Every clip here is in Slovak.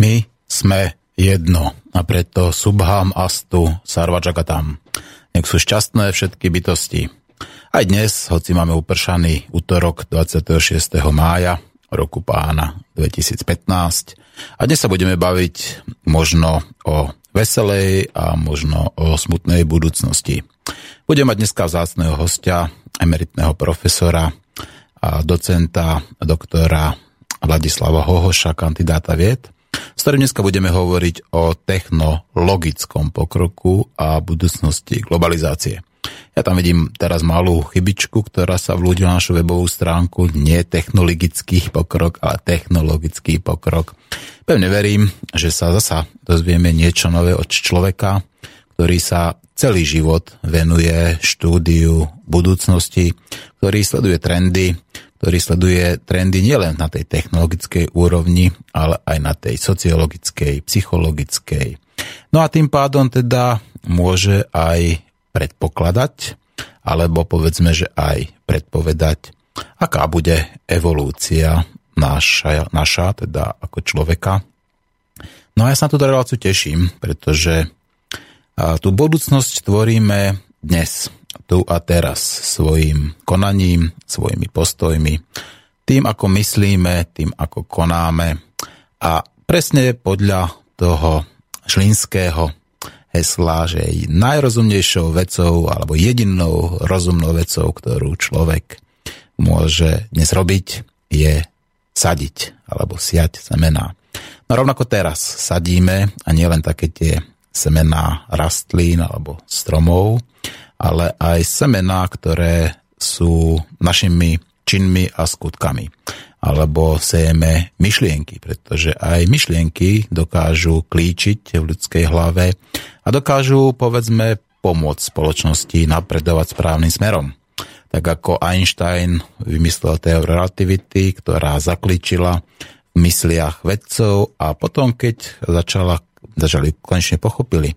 My sme jedno a preto Subham Astu Sarvajagatam. Nech sú šťastné všetky bytosti. Aj dnes, hoci máme upršaný útorok 26. mája roku pána 2015, a dnes sa budeme baviť možno o veselej a možno o smutnej budúcnosti. Budem mať dneska vzácného hostia, emeritného profesora a docenta doktora Vladislava Hohoša, kandidáta vied, s ktorým dneska budeme hovoriť o technologickom pokroku a budúcnosti globalizácie. Ja tam vidím teraz malú chybičku, ktorá sa vľúdila na našu webovú stránku. Nie technologický pokrok, ale technologický pokrok. Pevne verím, že sa zasa dozvieme niečo nové od človeka, ktorý sa celý život venuje štúdiu budúcnosti, ktorý sleduje trendy, ktorý sleduje trendy nielen na tej technologickej úrovni, ale aj na tej sociologickej, psychologickej. No a tým pádom teda môže aj predpokladať, alebo povedzme, že aj predpovedať, aká bude evolúcia naša, naša teda ako človeka. No a ja sa na túto reláciu teším, pretože tú budúcnosť tvoríme dnes, tu a teraz, svojim konaním, svojimi postojmi, tým, ako myslíme, tým, ako konáme a presne podľa toho šlinského hesla, že najrozumnejšou vecou alebo jedinou rozumnou vecou, ktorú človek môže dnes robiť, je sadiť alebo siať semená. No rovnako teraz sadíme a nielen také tie semená rastlín alebo stromov, ale aj semená, ktoré sú našimi činmi a skutkami alebo sejeme myšlienky, pretože aj myšlienky dokážu klíčiť v ľudskej hlave a dokážu, povedzme, pomôcť spoločnosti napredovať správnym smerom. Tak ako Einstein vymyslel teóriu relativity, ktorá zaklíčila v mysliach vedcov a potom, keď začala, začali konečne pochopili,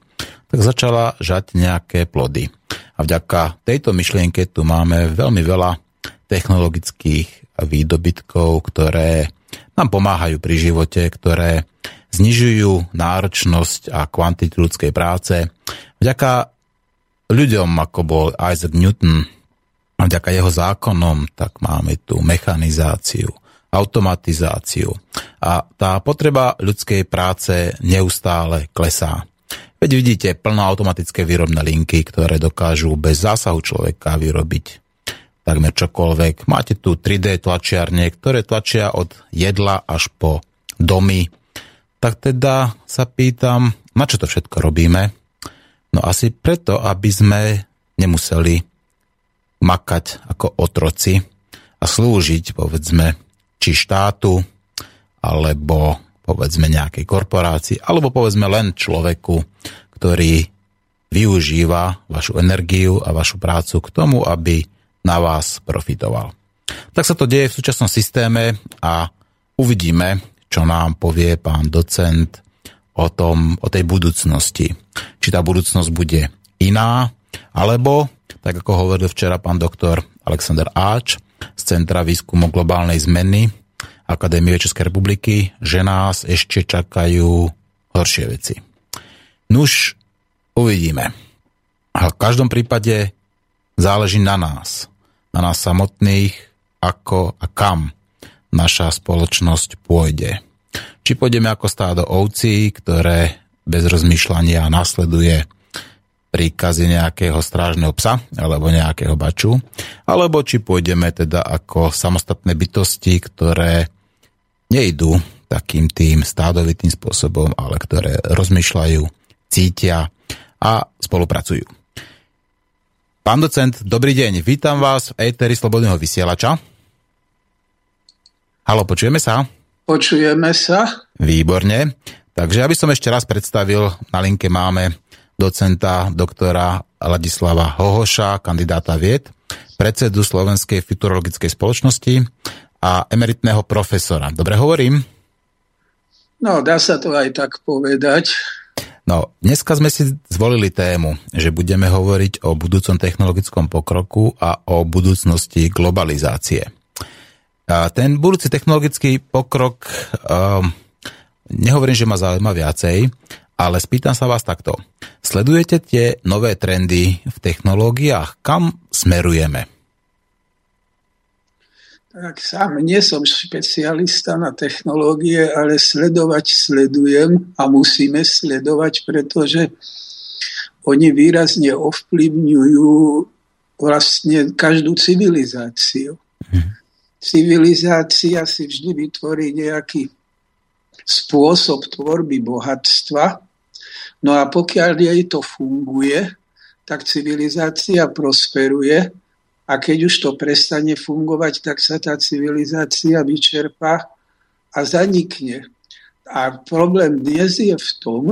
tak začala žať nejaké plody. A vďaka tejto myšlienke tu máme veľmi veľa technologických výdobytkov, ktoré nám pomáhajú pri živote, ktoré znižujú náročnosť a kvantitu ľudskej práce. Vďaka ľuďom, ako bol Isaac Newton, a vďaka jeho zákonom, tak máme tu mechanizáciu, automatizáciu. A tá potreba ľudskej práce neustále klesá. Veď vidíte plno automatické výrobné linky, ktoré dokážu bez zásahu človeka vyrobiť takmer čokoľvek. Máte tu 3D tlačiarne, ktoré tlačia od jedla až po domy. Tak teda sa pýtam, na čo to všetko robíme? No asi preto, aby sme nemuseli makať ako otroci a slúžiť, povedzme, či štátu, alebo povedzme nejakej korporácii, alebo povedzme len človeku, ktorý využíva vašu energiu a vašu prácu k tomu, aby na vás profitoval. Tak sa to deje v súčasnom systéme a uvidíme, čo nám povie pán docent o, tom, o tej budúcnosti. Či tá budúcnosť bude iná, alebo, tak ako hovoril včera pán doktor Alexander Áč z Centra výskumu globálnej zmeny Akadémie Českej republiky, že nás ešte čakajú horšie veci. Nuž, uvidíme. A v každom prípade záleží na nás na nás samotných, ako a kam naša spoločnosť pôjde. Či pôjdeme ako stádo ovcí, ktoré bez rozmýšľania nasleduje príkazy nejakého strážneho psa alebo nejakého baču, alebo či pôjdeme teda ako samostatné bytosti, ktoré nejdú takým tým stádovitým spôsobom, ale ktoré rozmýšľajú, cítia a spolupracujú. Pán docent, dobrý deň. Vítam vás v Eteri Slobodného vysielača. Halo, počujeme sa? Počujeme sa. Výborne. Takže aby som ešte raz predstavil, na linke máme docenta doktora Ladislava Hohoša, kandidáta vied, predsedu Slovenskej futurologickej spoločnosti a emeritného profesora. Dobre hovorím? No, dá sa to aj tak povedať. No, dneska sme si zvolili tému, že budeme hovoriť o budúcom technologickom pokroku a o budúcnosti globalizácie. A ten budúci technologický pokrok, um, nehovorím, že ma zaujíma viacej, ale spýtam sa vás takto. Sledujete tie nové trendy v technológiách? Kam smerujeme? Tak sám nie som špecialista na technológie, ale sledovať sledujem a musíme sledovať, pretože oni výrazne ovplyvňujú vlastne každú civilizáciu. Mhm. Civilizácia si vždy vytvorí nejaký spôsob tvorby bohatstva, no a pokiaľ jej to funguje, tak civilizácia prosperuje a keď už to prestane fungovať, tak sa tá civilizácia vyčerpá a zanikne. A problém dnes je v tom,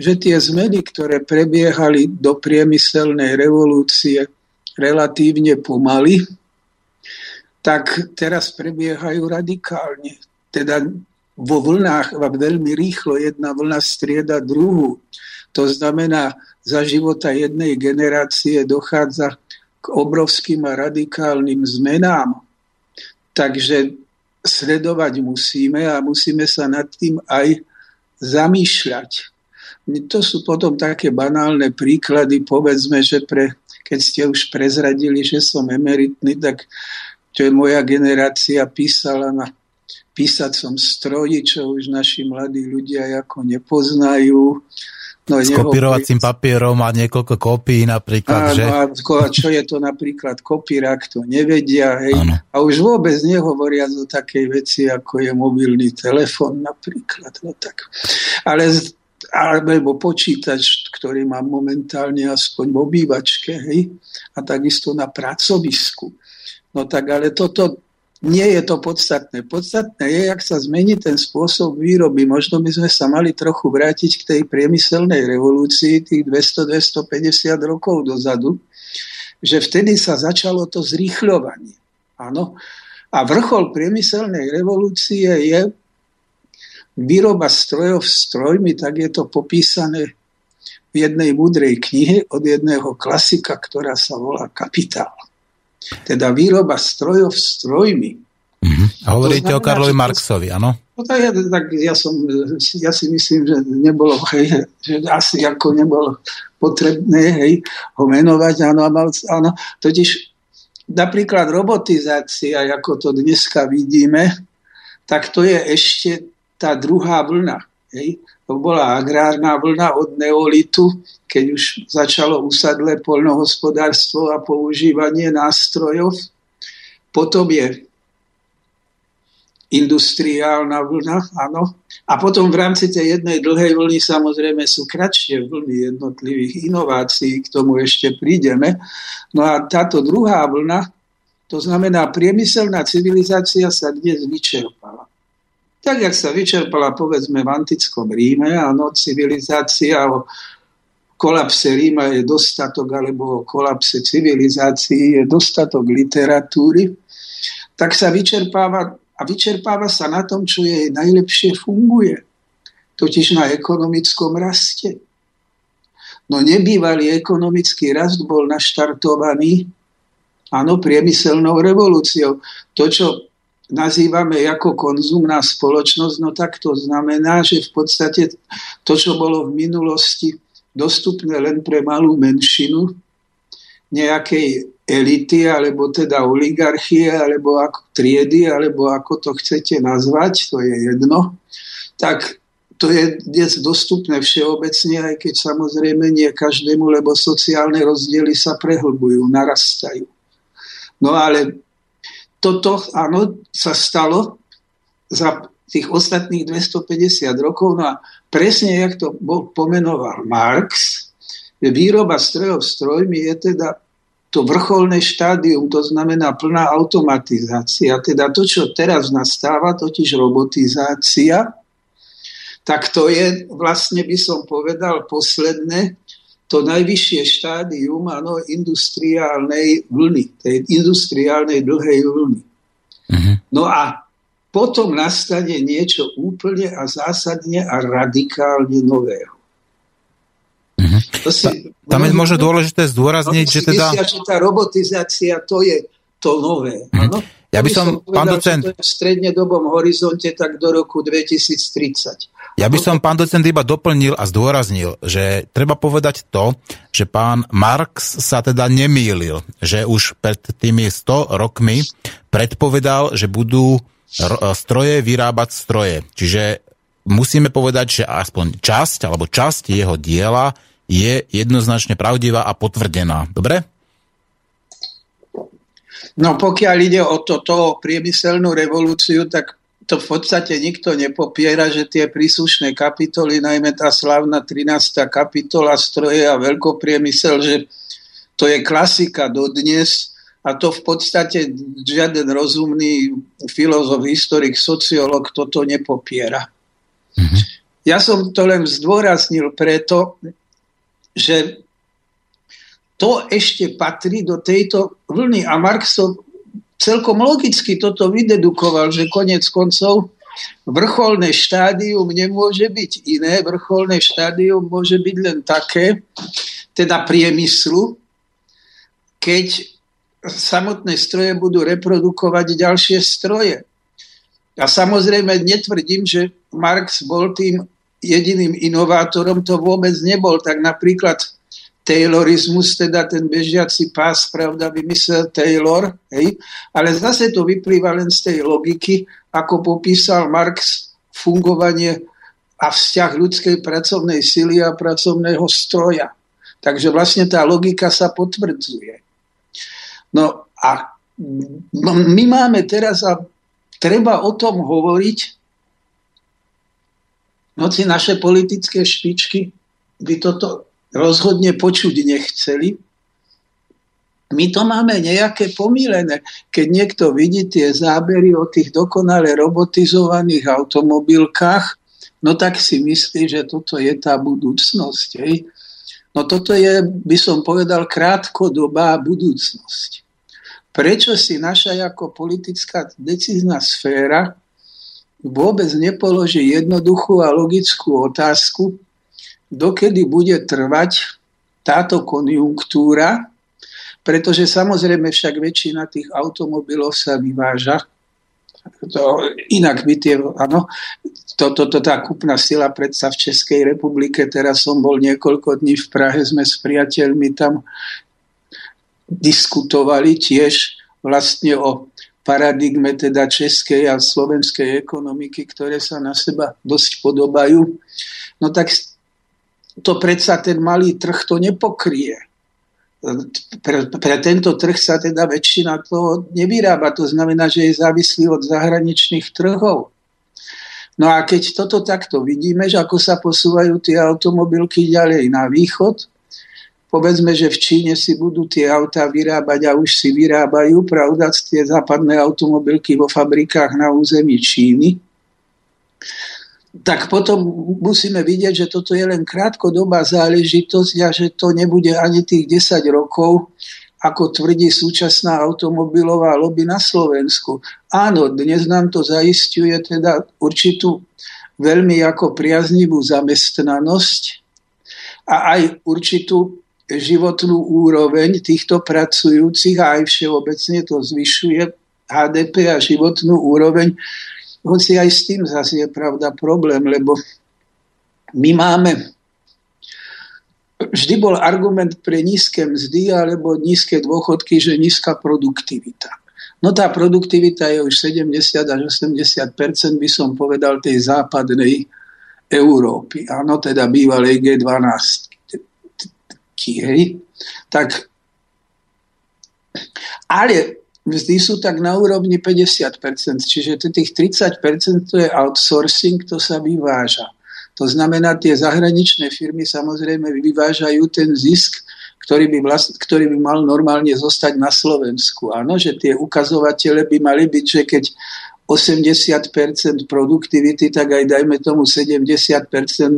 že tie zmeny, ktoré prebiehali do priemyselnej revolúcie relatívne pomaly, tak teraz prebiehajú radikálne. Teda vo vlnách veľmi rýchlo jedna vlna strieda druhú. To znamená, za života jednej generácie dochádza k obrovským a radikálnym zmenám. Takže sledovať musíme a musíme sa nad tým aj zamýšľať. To sú potom také banálne príklady, povedzme, že pre, keď ste už prezradili, že som emeritný, tak čo je moja generácia písala na písacom stroji, čo už naši mladí ľudia ako nepoznajú. No, s kopírovacím papierom a niekoľko kópií napríklad, áno, že? A čo je to napríklad kopírak, to nevedia. Hej. A už vôbec nehovoria o takej veci, ako je mobilný telefon napríklad. No tak. Ale alebo počítač, ktorý mám momentálne aspoň v obývačke, hej, a takisto na pracovisku. No tak ale toto nie je to podstatné. Podstatné je, jak sa zmení ten spôsob výroby. Možno by sme sa mali trochu vrátiť k tej priemyselnej revolúcii tých 200-250 rokov dozadu, že vtedy sa začalo to zrýchľovanie. Áno. A vrchol priemyselnej revolúcie je výroba strojov strojmi, tak je to popísané v jednej múdrej knihe od jedného klasika, ktorá sa volá Kapitál teda výroba strojov strojmi. Mm-hmm. A hovoríte znamená, o Karlovi Marxovi, áno? No tak ja, tak ja, som, ja si myslím, že nebolo, hej, že asi ako nebolo potrebné hej, ho menovať, áno, áno. Totiž napríklad robotizácia, ako to dneska vidíme, tak to je ešte tá druhá vlna. Hej. To bola agrárna vlna od neolitu, keď už začalo usadlé poľnohospodárstvo a používanie nástrojov. Potom je industriálna vlna, áno. A potom v rámci tej jednej dlhej vlny samozrejme sú kratšie vlny jednotlivých inovácií, k tomu ešte prídeme. No a táto druhá vlna, to znamená priemyselná civilizácia sa dnes vyčerpala. Tak, jak sa vyčerpala povedzme v antickom Ríme, áno, civilizácia o kolapse Ríma je dostatok, alebo o kolapse civilizácií je dostatok literatúry, tak sa vyčerpáva a vyčerpáva sa na tom, čo jej najlepšie funguje, totiž na ekonomickom raste. No nebývalý ekonomický rast bol naštartovaný áno, priemyselnou revolúciou. To, čo nazývame ako konzumná spoločnosť, no tak to znamená, že v podstate to, čo bolo v minulosti dostupné len pre malú menšinu nejakej elity, alebo teda oligarchie, alebo ako triedy, alebo ako to chcete nazvať, to je jedno, tak to je dnes dostupné všeobecne, aj keď samozrejme nie každému, lebo sociálne rozdiely sa prehlbujú, narastajú. No ale toto, áno, sa stalo za tých ostatných 250 rokov. No a presne, jak to bol, pomenoval Marx, výroba strojov strojmi je teda to vrcholné štádium, to znamená plná automatizácia, teda to, čo teraz nastáva, totiž robotizácia, tak to je vlastne, by som povedal, posledné, to najvyššie štádium ano, industriálnej vlny, tej industriálnej dlhej vlny. Uh-huh. No a potom nastane niečo úplne a zásadne a radikálne nového. Uh-huh. To si, Ta, tam je možno dôležité zdôrazniť, že teda... Myslia, že tá robotizácia to je to nové. Uh-huh. Ja by som, som povedal, pán docent... v strednedobom horizonte tak do roku 2030. Ja by som, pán docent, iba doplnil a zdôraznil, že treba povedať to, že pán Marx sa teda nemýlil, že už pred tými 100 rokmi predpovedal, že budú stroje vyrábať stroje. Čiže musíme povedať, že aspoň časť alebo časť jeho diela je jednoznačne pravdivá a potvrdená. Dobre? No pokiaľ ide o toto priemyselnú revolúciu, tak to v podstate nikto nepopiera, že tie príslušné kapitoly, najmä tá slavná 13. kapitola stroje a veľkopriemysel, že to je klasika dodnes a to v podstate žiaden rozumný filozof, historik, sociológ toto nepopiera. Mm-hmm. Ja som to len zdôraznil preto, že to ešte patrí do tejto vlny a Marxov celkom logicky toto vydedukoval, že konec koncov vrcholné štádium nemôže byť iné. Vrcholné štádium môže byť len také, teda priemyslu, keď samotné stroje budú reprodukovať ďalšie stroje. A samozrejme netvrdím, že Marx bol tým jediným inovátorom, to vôbec nebol. Tak napríklad Taylorizmus, teda ten bežiaci pás, pravda, vymyslel Taylor, hej? ale zase to vyplýva len z tej logiky, ako popísal Marx fungovanie a vzťah ľudskej pracovnej sily a pracovného stroja. Takže vlastne tá logika sa potvrdzuje. No a my máme teraz, a treba o tom hovoriť, noci naše politické špičky by toto rozhodne počuť nechceli. My to máme nejaké pomílené. Keď niekto vidí tie zábery o tých dokonale robotizovaných automobilkách, no tak si myslí, že toto je tá budúcnosť. Hej? No toto je, by som povedal, krátkodobá budúcnosť. Prečo si naša ako politická decízna sféra vôbec nepoloží jednoduchú a logickú otázku, dokedy bude trvať táto konjunktúra, pretože samozrejme však väčšina tých automobilov sa vyváža. To, inak by tie, áno, toto to, to, tá kúpna sila predsa v Českej republike, teraz som bol niekoľko dní v Prahe, sme s priateľmi tam diskutovali tiež vlastne o paradigme teda českej a slovenskej ekonomiky, ktoré sa na seba dosť podobajú. No tak to predsa ten malý trh to nepokrie. Pre, pre tento trh sa teda väčšina toho nevyrába. To znamená, že je závislý od zahraničných trhov. No a keď toto takto vidíme, že ako sa posúvajú tie automobilky ďalej na východ, povedzme, že v Číne si budú tie autá vyrábať a už si vyrábajú, pravda, tie západné automobilky vo fabrikách na území Číny, tak potom musíme vidieť, že toto je len krátkodobá záležitosť a že to nebude ani tých 10 rokov, ako tvrdí súčasná automobilová lobby na Slovensku. Áno, dnes nám to zaistuje teda určitú veľmi ako priaznivú zamestnanosť a aj určitú životnú úroveň týchto pracujúcich a aj všeobecne to zvyšuje HDP a životnú úroveň hoci aj s tým zase je pravda problém, lebo my máme vždy bol argument pre nízke mzdy alebo nízke dôchodky, že nízka produktivita. No tá produktivita je už 70 až 80% by som povedal tej západnej Európy. Áno, teda bývalej G12. Hej. Tak, ale mzdy sú tak na úrovni 50%, čiže tých 30% to je outsourcing, to sa vyváža. To znamená, tie zahraničné firmy samozrejme vyvážajú ten zisk ktorý by, vlast, ktorý by mal normálne zostať na Slovensku. Áno, že tie ukazovatele by mali byť, že keď 80% produktivity, tak aj dajme tomu 70%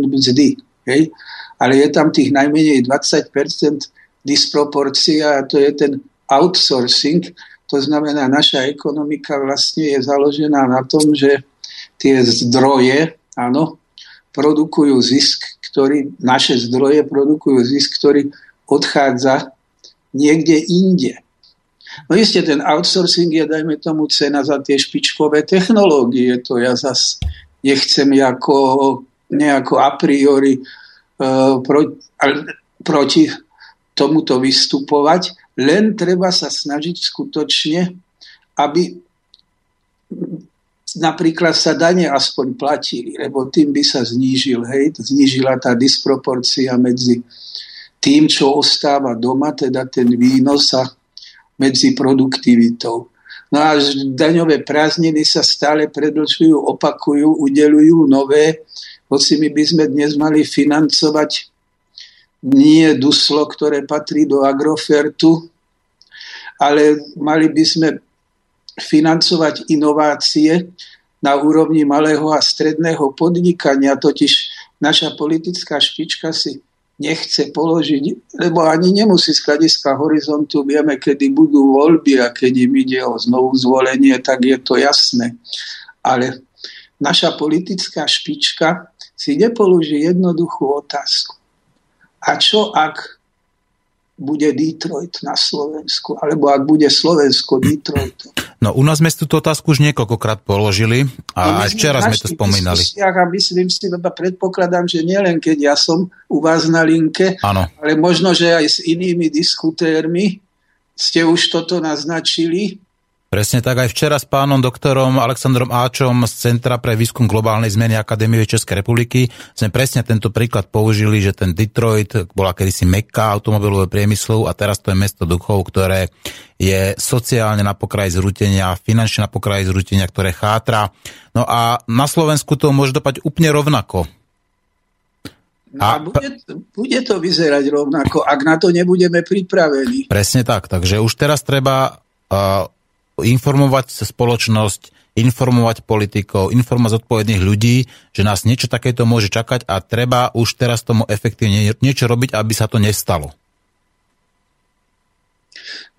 mzdy. Hej? Ale je tam tých najmenej 20% disproporcia a to je ten outsourcing. To znamená, naša ekonomika vlastne je založená na tom, že tie zdroje, áno, produkujú zisk, ktorý, naše zdroje produkujú zisk, ktorý odchádza niekde inde. No isté, ten outsourcing je, dajme tomu, cena za tie špičkové technológie. To ja zas nechcem ako, nejako a priori uh, pro, proti tomuto vystupovať, len treba sa snažiť skutočne, aby napríklad sa dane aspoň platili, lebo tým by sa znížil, hej, znížila tá disproporcia medzi tým, čo ostáva doma, teda ten výnos a medzi produktivitou. No a daňové prázdniny sa stále predlžujú, opakujú, udelujú nové, hoci my by sme dnes mali financovať nie duslo, ktoré patrí do agrofertu, ale mali by sme financovať inovácie na úrovni malého a stredného podnikania, totiž naša politická špička si nechce položiť, lebo ani nemusí z hľadiska horizontu, vieme, kedy budú voľby a keď im ide o znovu zvolenie, tak je to jasné. Ale naša politická špička si nepoloží jednoduchú otázku. A čo ak bude Detroit na Slovensku, alebo ak bude Slovensko Detroit. No u nás sme túto otázku už niekoľkokrát položili a no, aj včera sme to spomínali. A myslím si, lebo predpokladám, že nielen keď ja som u vás na linke, ano. ale možno, že aj s inými diskutérmi ste už toto naznačili Presne tak aj včera s pánom doktorom Aleksandrom Áčom z Centra pre výskum globálnej zmeny Akadémie Českej republiky sme presne tento príklad použili, že ten Detroit bola kedysi mekka automobilového priemyslu a teraz to je mesto duchov, ktoré je sociálne na pokraji zrutenia, finančne na pokraji zrutenia, ktoré chátra. No a na Slovensku to môže dopať úplne rovnako. No a bude, bude to vyzerať rovnako, ak na to nebudeme pripravení. Presne tak, takže už teraz treba uh, informovať spoločnosť, informovať politikov, informovať zodpovedných ľudí, že nás niečo takéto môže čakať a treba už teraz tomu efektívne niečo robiť, aby sa to nestalo.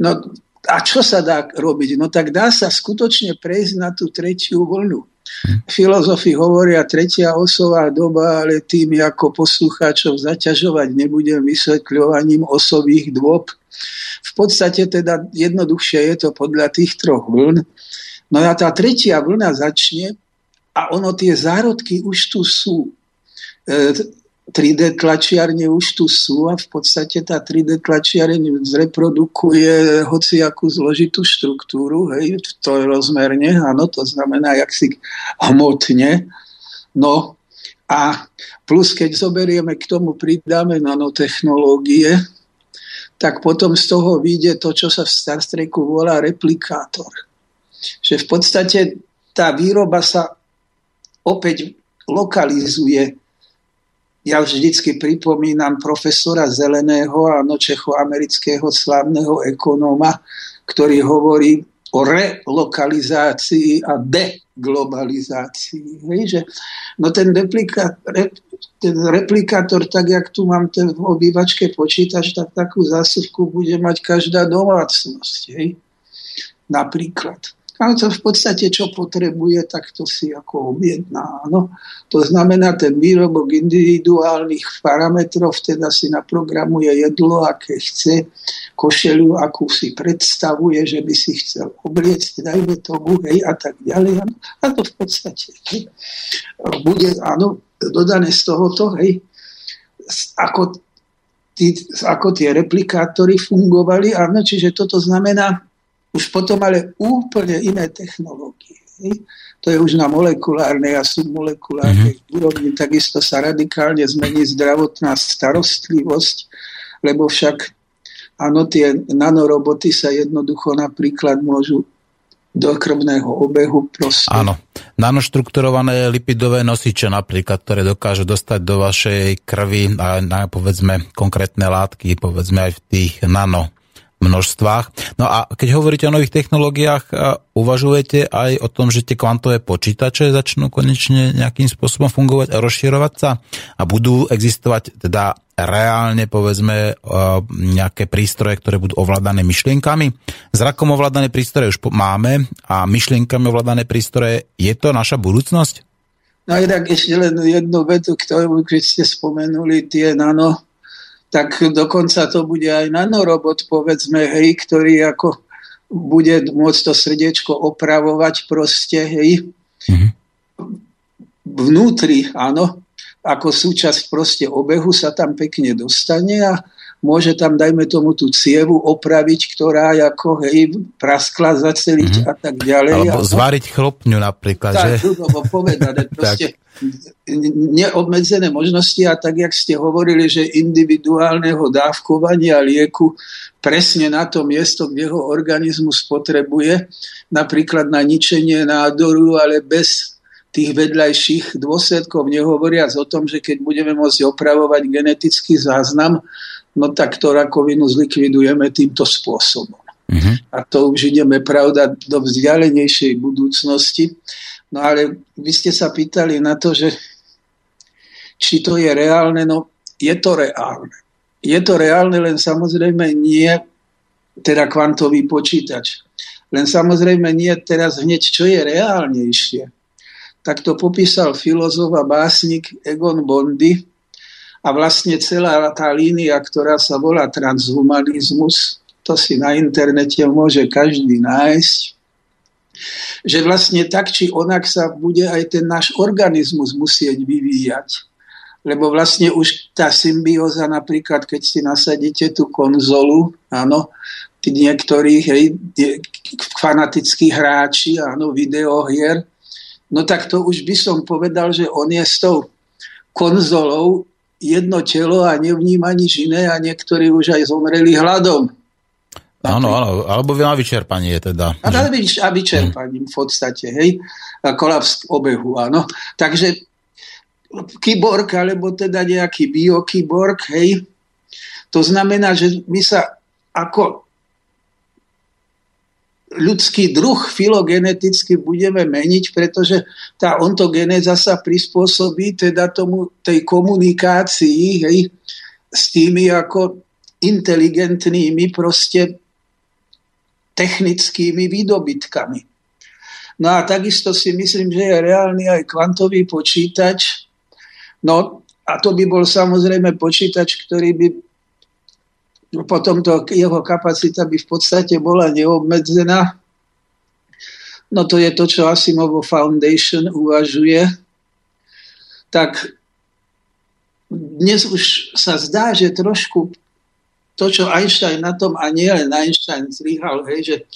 No a čo sa dá robiť? No tak dá sa skutočne prejsť na tú tretiu vlnu. Filozofi hovoria tretia osová doba, ale tým ako poslucháčov zaťažovať nebudem vysvetľovaním osových dôb. V podstate teda jednoduchšie je to podľa tých troch vln. No a tá tretia vlna začne a ono tie zárodky už tu sú. E, 3D tlačiarne už tu sú a v podstate tá 3D tlačiareň zreprodukuje hociakú zložitú štruktúru, hej, to je rozmerne, áno, to znamená, jak si hmotne. No a plus, keď zoberieme k tomu, pridáme nanotechnológie, tak potom z toho vyjde to, čo sa v Star Treku volá replikátor. Že v podstate tá výroba sa opäť lokalizuje ja vždycky pripomínam profesora Zeleného, áno, čechoamerického slávneho ekonóma, ktorý hovorí o relokalizácii a deglobalizácii. Hej, že, no ten, replika, re, ten replikátor, tak jak tu mám ten v obývačke počítač, tak takú zásuvku bude mať každá domácnosť. Hej. Napríklad. To v podstate, čo potrebuje, tak to si ako objedná. No, to znamená, ten výrobok individuálnych parametrov teda si naprogramuje jedlo, aké chce, košelu, akú si predstavuje, že by si chcel obliecť, dajme tomu, hej, a tak ďalej. A to v podstate bude, áno, dodané z tohoto, hej, ako, tí, ako tie replikátory fungovali, áno, čiže toto znamená, už potom ale úplne iné technológie. To je už na molekulárnej a submolekulárnej mm-hmm. úrovni. Takisto sa radikálne zmení zdravotná starostlivosť, lebo však áno, tie nanoroboty sa jednoducho napríklad môžu do krvného obehu proste. Áno. nanoštrukturované lipidové nosiče napríklad, ktoré dokážu dostať do vašej krvi a na, povedzme konkrétne látky, povedzme aj v tých nano množstvách. No a keď hovoríte o nových technológiách, uvažujete aj o tom, že tie kvantové počítače začnú konečne nejakým spôsobom fungovať a rozširovať sa a budú existovať teda reálne povedzme nejaké prístroje, ktoré budú ovládané myšlienkami. Zrakom ovládané prístroje už máme a myšlienkami ovládané prístroje. Je to naša budúcnosť? No tak ešte len jednu vetu, ktorú keď ste spomenuli, tie nano tak dokonca to bude aj nanorobot, povedzme, hej, ktorý ako bude môcť to srdiečko opravovať proste, hej. Mm-hmm. Vnútri, áno, ako súčasť proste obehu sa tam pekne dostane a môže tam, dajme tomu, tú cievu opraviť, ktorá ako, hej, praskla, zaceliť mm-hmm. a tak ďalej. Alebo a, zvariť chlopňu napríklad, tak, že? Tak, povedané, proste neobmedzené možnosti a tak, jak ste hovorili, že individuálneho dávkovania lieku presne na to miesto, kde ho organizmus potrebuje, napríklad na ničenie nádoru, ale bez tých vedľajších dôsledkov, nehovoriac o tom, že keď budeme môcť opravovať genetický záznam, no tak to rakovinu zlikvidujeme týmto spôsobom. Uh-huh. A to už ideme, pravda, do vzdialenejšej budúcnosti. No ale vy ste sa pýtali na to, že či to je reálne, no je to reálne. Je to reálne, len samozrejme nie teda kvantový počítač. Len samozrejme nie teraz hneď, čo je reálnejšie. Tak to popísal filozof a básnik Egon Bondy, a vlastne celá tá línia, ktorá sa volá transhumanizmus, to si na internete môže každý nájsť, že vlastne tak či onak sa bude aj ten náš organizmus musieť vyvíjať. Lebo vlastne už tá symbióza, napríklad keď si nasadíte tú konzolu, áno, niektorých hej, fanatickí hráči, áno, videohier, no tak to už by som povedal, že on je s tou konzolou jedno telo a nevníma nič iné a niektorí už aj zomreli hladom. Áno, áno, alebo na vyčerpanie teda. A na vyč- vyčerpaním v podstate, hej. A kolaps obehu, áno. Takže kyborg, alebo teda nejaký biokyborg, hej. To znamená, že my sa ako ľudský druh filogeneticky budeme meniť, pretože tá ontogenéza sa prispôsobí teda tomu, tej komunikácii hej, s tými ako inteligentnými proste technickými výdobytkami. No a takisto si myslím, že je reálny aj kvantový počítač. No a to by bol samozrejme počítač, ktorý by potom to, jeho kapacita by v podstate bola neobmedzená. No to je to, čo Asimovo Foundation uvažuje. Tak dnes už sa zdá, že trošku to, čo Einstein na tom, a nie len Einstein zlyhal, že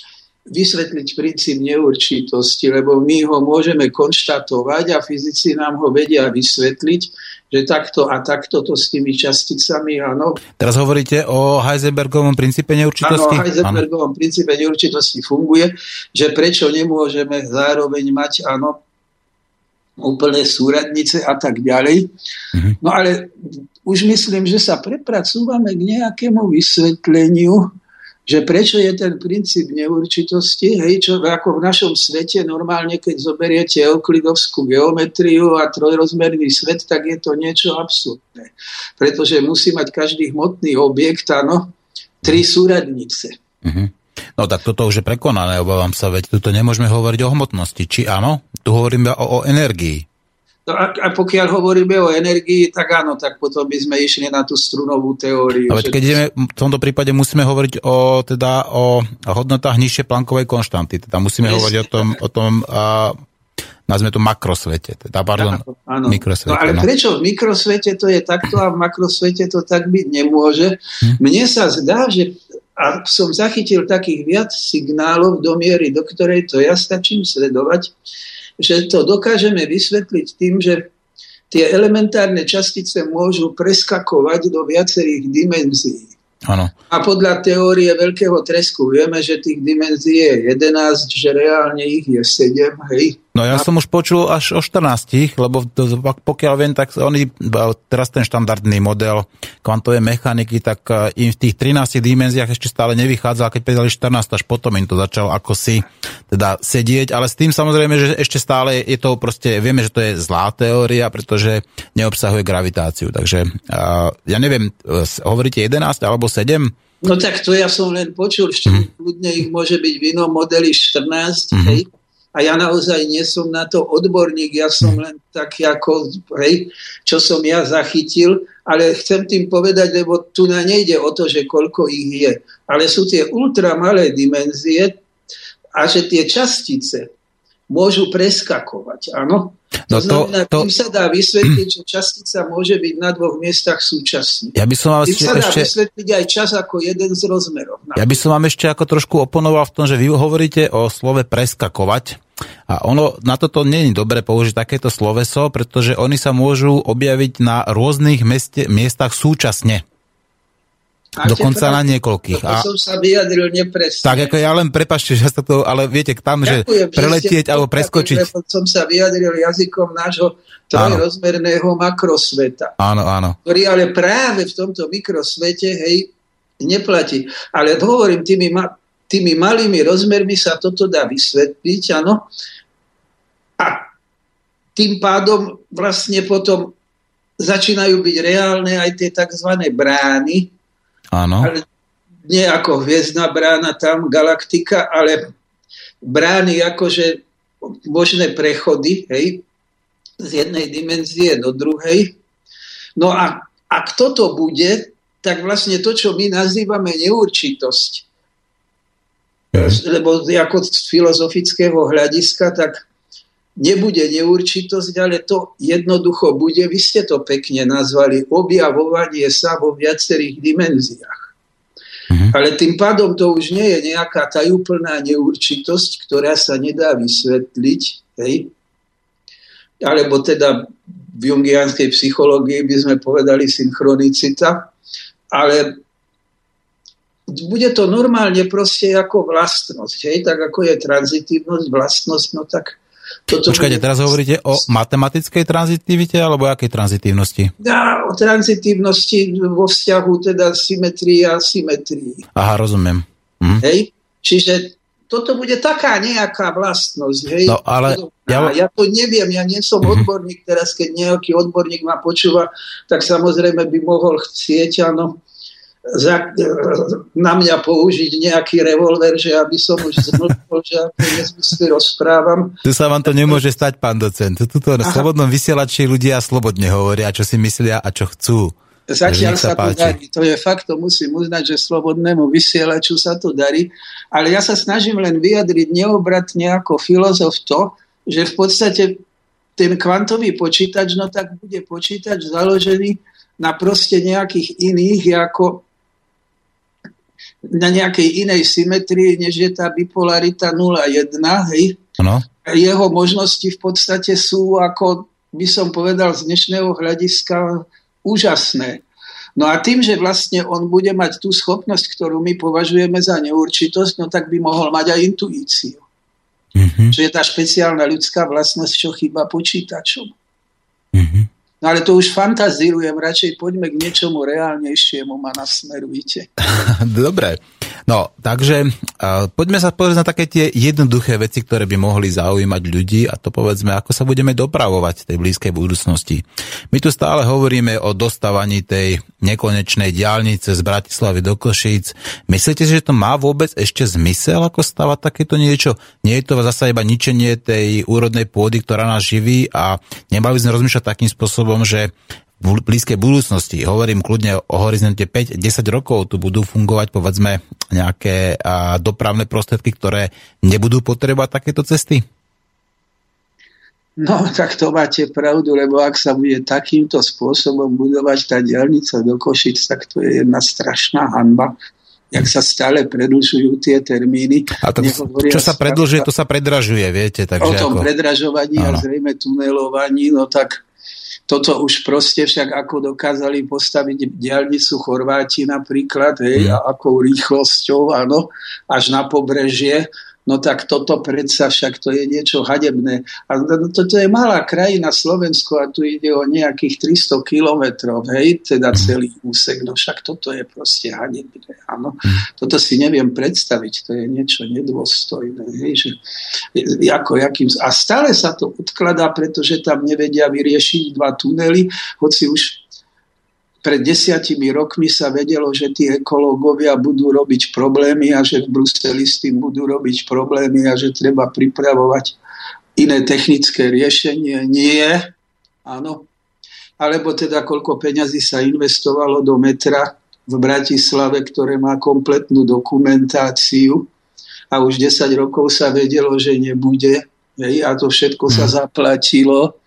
vysvetliť princíp neurčitosti, lebo my ho môžeme konštatovať a fyzici nám ho vedia vysvetliť, že takto a takto to s tými časticami, áno. Teraz hovoríte o Heisenbergovom princípe neurčitosti? Áno, o Heisenbergovom áno. princípe neurčitosti funguje, že prečo nemôžeme zároveň mať, áno, úplné súradnice a tak ďalej. Mm-hmm. No ale už myslím, že sa prepracúvame k nejakému vysvetleniu, že prečo je ten princíp neurčitosti, hej, čo ako v našom svete normálne, keď zoberiete euklidovskú geometriu a trojrozmerný svet, tak je to niečo absurdné. Pretože musí mať každý hmotný objekt, áno, tri súradnice. Mm-hmm. No tak toto už je prekonané, obávam sa, veď tu nemôžeme hovoriť o hmotnosti. Či áno? Tu hovoríme o, o energii. No a, pokiaľ hovoríme o energii, tak áno, tak potom by sme išli na tú strunovú teóriu. Ale keď ideme, v tomto prípade musíme hovoriť o, teda, o hodnotách nižšie plankovej konštanty. Teda musíme Presne, hovoriť o tom, o tom a, nazvime to makrosvete. Teda, pardon, áno, áno. mikrosvete. No ale no. prečo v mikrosvete to je takto a v makrosvete to tak byť nemôže? Hm? Mne sa zdá, že a som zachytil takých viac signálov do miery, do ktorej to ja stačím sledovať, že to dokážeme vysvetliť tým, že tie elementárne častice môžu preskakovať do viacerých dimenzií. Ano. A podľa teórie veľkého tresku vieme, že tých dimenzií je 11, že reálne ich je 7, hej. No ja som už počul až o 14, lebo pokiaľ viem, tak oni, teraz ten štandardný model kvantovej mechaniky, tak e, im v tých 13 dimenziách ešte stále nevychádza, a keď pridali 14, až potom im to začal ako si teda sedieť, ale s tým samozrejme, že ešte stále je to proste, vieme, že to je zlá teória, pretože neobsahuje gravitáciu, takže uh, ja neviem, e, hovoríte 11 alebo 7? No tak to ja som len počul, ešte mm. kľudne ich môže byť v inom modeli 14, mm-hmm. hej, a ja naozaj nie som na to odborník, ja som len taký ako, hej, čo som ja zachytil, ale chcem tým povedať, lebo tu na nejde o to, že koľko ich je, ale sú tie ultramalé dimenzie a že tie častice môžu preskakovať, áno? No to znamená, to, tým sa dá vysvetliť, že častica môže byť na dvoch miestach súčasne. Ja by som vám tým sa dá ešte... vysvetliť aj čas ako jeden z rozmerov. Ja by som vám ešte ako trošku oponoval v tom, že vy hovoríte o slove preskakovať. A ono, na toto nie je dobre použiť takéto sloveso, pretože oni sa môžu objaviť na rôznych mieste, miestach súčasne. Máte Dokonca na niekoľkých. A som sa vyjadril nepresne. Tak ako ja len prepašte, že sa to, ale viete, tam, Ďakujem, že preletieť že alebo preskočiť. Som sa vyjadril jazykom nášho trojrozmerného makrosveta. Áno, áno. Ktorý ale práve v tomto mikrosvete, hej, neplatí. Ale hovorím, tými ma, tými malými rozmermi sa toto dá vysvetliť, áno. A tým pádom vlastne potom začínajú byť reálne aj tie tzv. brány. Áno. Ale nie ako hviezdna brána tam, galaktika, ale brány akože možné prechody, hej, z jednej dimenzie do druhej. No a ak toto bude, tak vlastne to, čo my nazývame neurčitosť, lebo ako z filozofického hľadiska, tak nebude neurčitosť, ale to jednoducho bude, vy ste to pekne nazvali, objavovanie sa vo viacerých dimenziách. Mhm. Ale tým pádom to už nie je nejaká tajúplná neurčitosť, ktorá sa nedá vysvetliť, hej? alebo teda v jungianskej psychológii by sme povedali synchronicita, ale bude to normálne proste ako vlastnosť. Hej? Tak ako je tranzitívnosť, vlastnosť, no tak toto Počkajte, bude... teraz hovoríte o matematickej tranzitivite alebo akej tranzitívnosti? Ja, o tranzitívnosti vo vzťahu teda symetrii a symetrii. Aha, rozumiem. Hm. Hej? Čiže toto bude taká nejaká vlastnosť. Hej? No, ale... Ja... ja to neviem, ja nie som mm-hmm. odborník, teraz keď nejaký odborník ma počúva, tak samozrejme by mohol chcieť, áno, za, na mňa použiť nejaký revolver, že aby som už zmlkol, že ako nezmysly rozprávam. Tu sa vám to nemôže stať, pán docent. Tuto na slobodnom vysielači ľudia slobodne hovoria, čo si myslia a čo chcú. Zatiaľ sa, sa to darí. To je fakt, to musím uznať, že slobodnému vysielaču sa to darí. Ale ja sa snažím len vyjadriť neobratne ako filozof to, že v podstate ten kvantový počítač, no tak bude počítač založený na proste nejakých iných, ako na nejakej inej symetrii, než je tá bipolarita 0,1, hej? Ano. Jeho možnosti v podstate sú, ako by som povedal, z dnešného hľadiska úžasné. No a tým, že vlastne on bude mať tú schopnosť, ktorú my považujeme za neurčitosť, no tak by mohol mať aj intuíciu. Mm-hmm. Čo je tá špeciálna ľudská vlastnosť, čo chýba počítačom. Mm-hmm. No ale to už fantazírujem, radšej poďme k niečomu reálnejšiemu ma nasmerujte. Dobre, no takže uh, poďme sa pozrieť na také tie jednoduché veci, ktoré by mohli zaujímať ľudí a to povedzme, ako sa budeme dopravovať v tej blízkej budúcnosti. My tu stále hovoríme o dostávaní tej nekonečnej diálnice z Bratislavy do Košíc. Myslíte, že to má vôbec ešte zmysel, ako stavať takéto niečo? Nie je to zase iba ničenie tej úrodnej pôdy, ktorá nás živí a nemali sme rozmýšľať takým spôsobom, že blízkej budúcnosti, hovorím kľudne o horizonte 5-10 rokov, tu budú fungovať povedzme nejaké dopravné prostriedky, ktoré nebudú potrebovať takéto cesty? No, tak to máte pravdu, lebo ak sa bude takýmto spôsobom budovať tá diálnica do Košic, tak to je jedna strašná hanba jak sa stále predlžujú tie termíny. A to, čo sa predlžuje, to sa predražuje, viete. Takže o tom ako... predražovaní a zrejme tunelovaní, no tak toto už proste však ako dokázali postaviť diálnicu Chorváti napríklad, hej, mm. a akou rýchlosťou, áno, až na pobrežie, No tak toto predsa však to je niečo hadebné. A toto je malá krajina Slovensko a tu ide o nejakých 300 kilometrov, hej, teda mhm. celý úsek. No však toto je proste hadebné, áno. Mhm. Toto si neviem predstaviť, to je niečo nedôstojné, hej, že ako, jakým, a stále sa to odkladá, pretože tam nevedia vyriešiť dva tunely, hoci už pred desiatimi rokmi sa vedelo, že tí ekológovia budú robiť problémy a že v Bruseli s tým budú robiť problémy a že treba pripravovať iné technické riešenie. Nie. Áno. Alebo teda koľko peňazí sa investovalo do metra v Bratislave, ktoré má kompletnú dokumentáciu a už 10 rokov sa vedelo, že nebude. Hej, a to všetko sa mhm. zaplatilo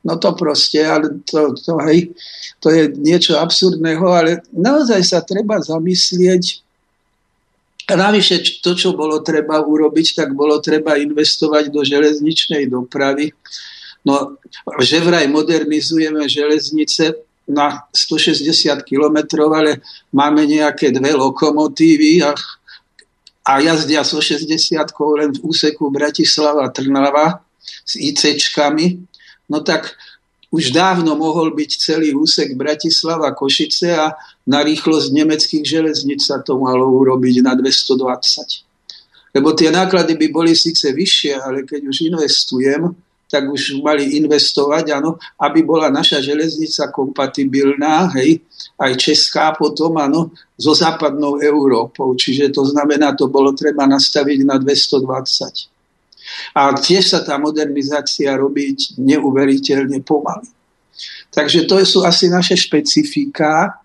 No to proste, ale to, to, hej, to je niečo absurdného, ale naozaj sa treba zamyslieť. A navyše to, čo bolo treba urobiť, tak bolo treba investovať do železničnej dopravy. No, že vraj modernizujeme železnice na 160 kilometrov, ale máme nejaké dve lokomotívy a, a jazdia 160 len v úseku Bratislava-Trnava s ICčkami no tak už dávno mohol byť celý úsek Bratislava Košice a na rýchlosť nemeckých železnic sa to malo urobiť na 220. Lebo tie náklady by boli síce vyššie, ale keď už investujem, tak už mali investovať, áno, aby bola naša železnica kompatibilná, hej, aj česká potom, áno, so západnou Európou. Čiže to znamená, to bolo treba nastaviť na 220. A tiež sa tá modernizácia robiť neuveriteľne pomaly. Takže to sú asi naše špecifika.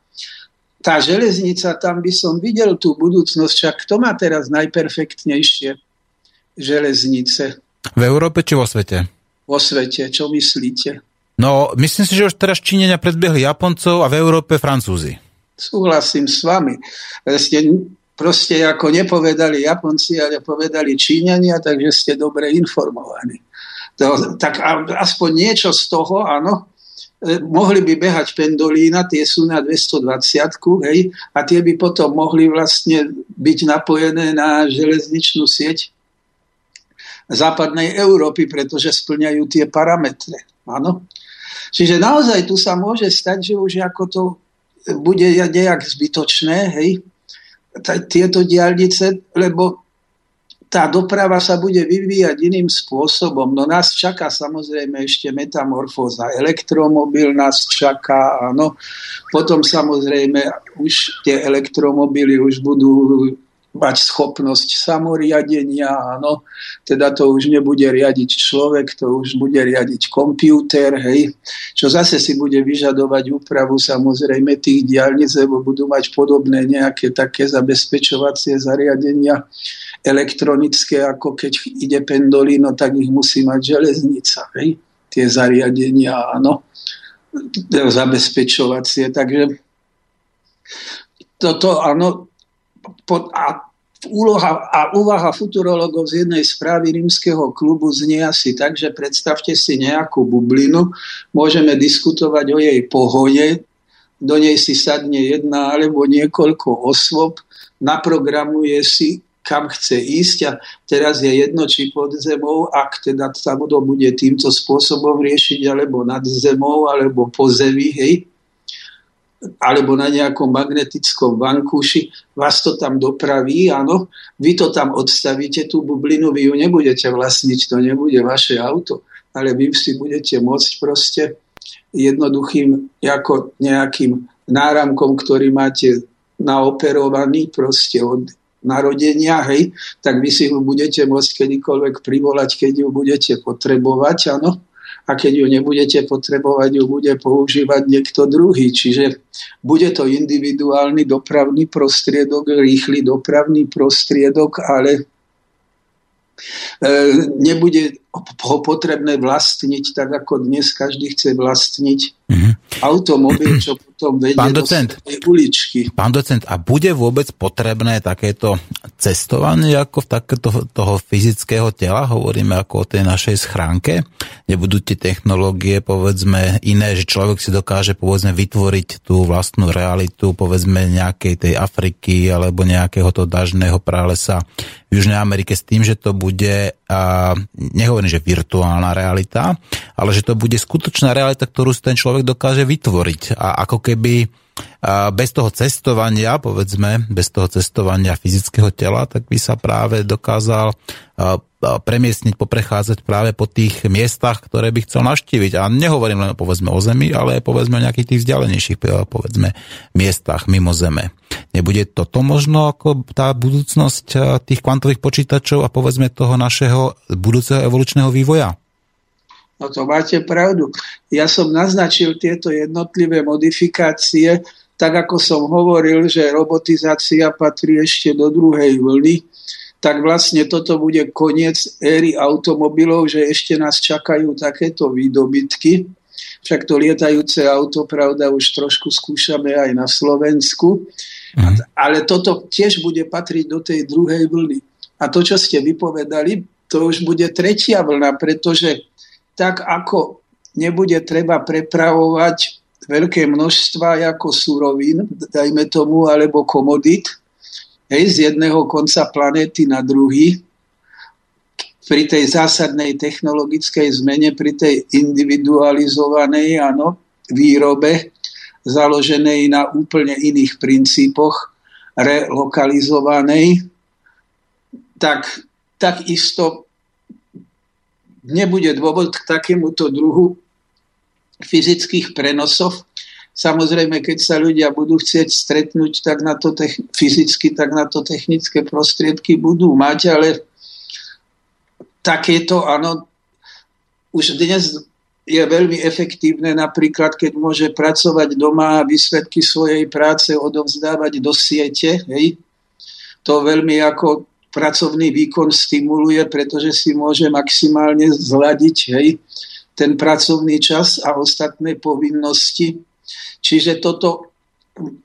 Tá železnica, tam by som videl tú budúcnosť, však kto má teraz najperfektnejšie železnice? V Európe či vo svete? Vo svete, čo myslíte? No, myslím si, že už teraz Číňania predbiehli Japoncov a v Európe Francúzi. Súhlasím s vami. Ste proste ako nepovedali Japonci, ale povedali Číňania, takže ste dobre informovaní. To, tak aspoň niečo z toho, áno, e, mohli by behať pendolína, tie sú na 220, hej, a tie by potom mohli vlastne byť napojené na železničnú sieť západnej Európy, pretože splňajú tie parametre. Áno. Čiže naozaj tu sa môže stať, že už ako to bude nejak zbytočné, hej, tieto diálnice, lebo tá doprava sa bude vyvíjať iným spôsobom. No nás čaká samozrejme ešte metamorfóza. Elektromobil nás čaká, áno. Potom samozrejme už tie elektromobily už budú mať schopnosť samoriadenia, áno, teda to už nebude riadiť človek, to už bude riadiť počítač, hej, čo zase si bude vyžadovať úpravu samozrejme tých diálnic, lebo budú mať podobné nejaké také zabezpečovacie zariadenia elektronické, ako keď ide pendolino, tak ich musí mať železnica, hej, tie zariadenia, áno, zabezpečovacie, takže toto, áno, a úloha a úvaha futurologov z jednej správy rímskeho klubu znie asi tak, že predstavte si nejakú bublinu, môžeme diskutovať o jej pohode, do nej si sadne jedna alebo niekoľko osôb, naprogramuje si, kam chce ísť a teraz je jedno, či pod zemou, ak teda sa bude týmto spôsobom riešiť, alebo nad zemou, alebo po zemi, hej, alebo na nejakom magnetickom vankúši, vás to tam dopraví, áno, vy to tam odstavíte, tú bublinu, vy ju nebudete vlastniť, to nebude vaše auto, ale vy si budete môcť proste jednoduchým ako nejakým náramkom, ktorý máte naoperovaný proste od narodenia, hej, tak vy si ho budete môcť kedykoľvek privolať, keď ju budete potrebovať, áno a keď ju nebudete potrebovať, ju bude používať niekto druhý. Čiže bude to individuálny dopravný prostriedok, rýchly dopravný prostriedok, ale nebude ho potrebné vlastniť tak, ako dnes každý chce vlastniť mm-hmm. automobil, čo potom vedie pán docent, do uličky. Pán docent, a bude vôbec potrebné takéto cestovanie ako v takéto toho fyzického tela? Hovoríme ako o tej našej schránke, kde budú tie technológie, povedzme, iné, že človek si dokáže, povedzme, vytvoriť tú vlastnú realitu, povedzme, nejakej tej Afriky alebo nejakého to dažného pralesa v Južnej Amerike s tým, že to bude, nehovorím, že virtuálna realita, ale že to bude skutočná realita, ktorú si ten človek dokáže vytvoriť. A ako keby bez toho cestovania, povedzme, bez toho cestovania fyzického tela, tak by sa práve dokázal premiestniť, poprechádzať práve po tých miestach, ktoré by chcel navštíviť. A nehovorím len povedzme o Zemi, ale povedzme o nejakých tých vzdialenejších povedzme miestach mimo Zeme. Nebude toto možno ako tá budúcnosť tých kvantových počítačov a povedzme toho našeho budúceho evolučného vývoja? No to máte pravdu. Ja som naznačil tieto jednotlivé modifikácie, tak ako som hovoril, že robotizácia patrí ešte do druhej vlny, tak vlastne toto bude koniec éry automobilov, že ešte nás čakajú takéto výdobytky. Však to lietajúce auto, pravda, už trošku skúšame aj na Slovensku. Mhm. Ale toto tiež bude patriť do tej druhej vlny. A to, čo ste vypovedali, to už bude tretia vlna, pretože tak ako nebude treba prepravovať veľké množstva ako surovín, dajme tomu, alebo komodit, hej, z jedného konca planéty na druhý, pri tej zásadnej technologickej zmene, pri tej individualizovanej áno, výrobe, založenej na úplne iných princípoch, relokalizovanej, tak takisto nebude dôvod k takémuto druhu fyzických prenosov. Samozrejme, keď sa ľudia budú chcieť stretnúť tak na to fyzicky, tak na to technické prostriedky budú mať, ale takéto, áno, už dnes je veľmi efektívne napríklad, keď môže pracovať doma a výsledky svojej práce odovzdávať do siete. Hej. To veľmi ako pracovný výkon stimuluje, pretože si môže maximálne zladiť hej, ten pracovný čas a ostatné povinnosti. Čiže toto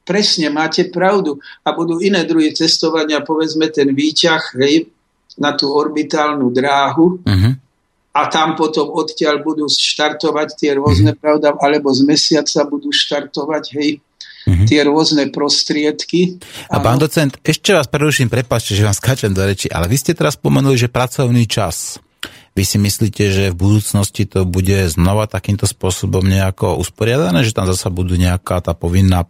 presne máte pravdu. A budú iné druhy cestovania, povedzme ten výťah hej, na tú orbitálnu dráhu. Uh-huh. A tam potom odtiaľ budú štartovať tie rôzne, uh-huh. pravda, alebo z mesiaca budú štartovať, hej, mm-hmm. tie rôzne prostriedky. A pán docent, ešte vás preruším, prepáčte, že vám skáčem do reči, ale vy ste teraz spomenuli, že pracovný čas. Vy si myslíte, že v budúcnosti to bude znova takýmto spôsobom nejako usporiadané, že tam zasa budú nejaká tá povinná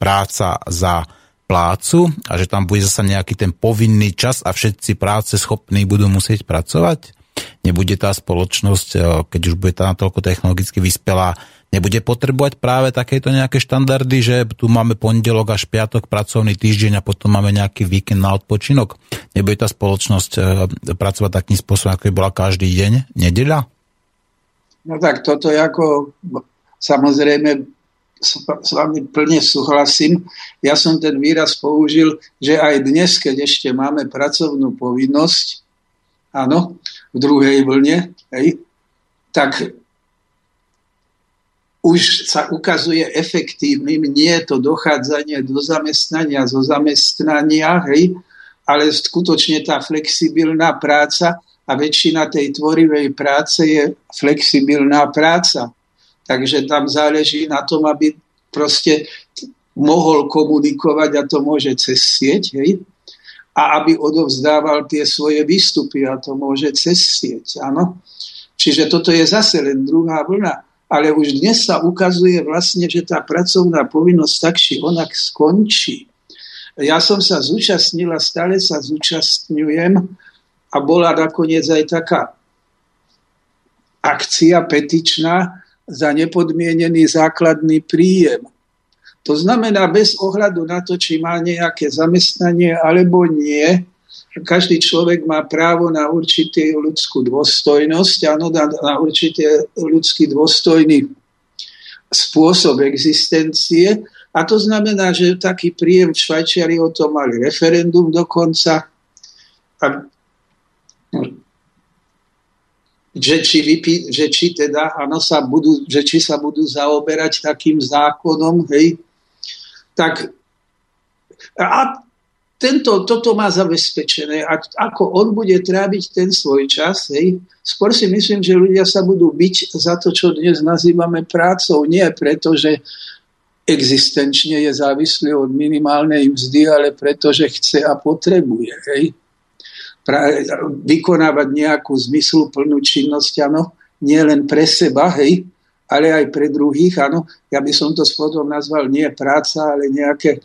práca za plácu a že tam bude zasa nejaký ten povinný čas a všetci práce schopní budú musieť pracovať? Nebude tá spoločnosť, keď už bude tá natoľko technologicky vyspelá, nebude potrebovať práve takéto nejaké štandardy, že tu máme pondelok až piatok pracovný týždeň a potom máme nejaký víkend na odpočinok. Nebude tá spoločnosť e, pracovať takým spôsobom, ako by bola každý deň, nedeľa? No tak toto je ako, samozrejme, s vami plne súhlasím. Ja som ten výraz použil, že aj dnes, keď ešte máme pracovnú povinnosť, áno, v druhej vlne, hej, tak už sa ukazuje efektívnym nie to dochádzanie do zamestnania, zo zamestnania, hej, ale skutočne tá flexibilná práca a väčšina tej tvorivej práce je flexibilná práca. Takže tam záleží na tom, aby proste mohol komunikovať a to môže cez sieť, hej, a aby odovzdával tie svoje výstupy a to môže cez sieť, áno. Čiže toto je zase len druhá vlna ale už dnes sa ukazuje vlastne, že tá pracovná povinnosť tak či onak skončí. Ja som sa zúčastnila, stále sa zúčastňujem a bola nakoniec aj taká akcia petičná za nepodmienený základný príjem. To znamená, bez ohľadu na to, či má nejaké zamestnanie alebo nie, každý človek má právo na určitý ľudskú dôstojnosť, áno, na, na určitý ľudský dôstojný spôsob existencie. A to znamená, že taký príjem v Švajčiari o tom mali referendum dokonca. A že či, vypí, že či teda, áno, sa budú, že či sa budú zaoberať takým zákonom, hej, tak a tento, toto má zabezpečené. A ako on bude tráviť ten svoj čas, hej, skôr si myslím, že ľudia sa budú byť za to, čo dnes nazývame prácou. Nie preto, že existenčne je závislý od minimálnej mzdy, ale preto, že chce a potrebuje. Hej vykonávať nejakú zmysluplnú činnosť, áno, nie len pre seba, hej, ale aj pre druhých, áno. Ja by som to spodom nazval nie práca, ale nejaké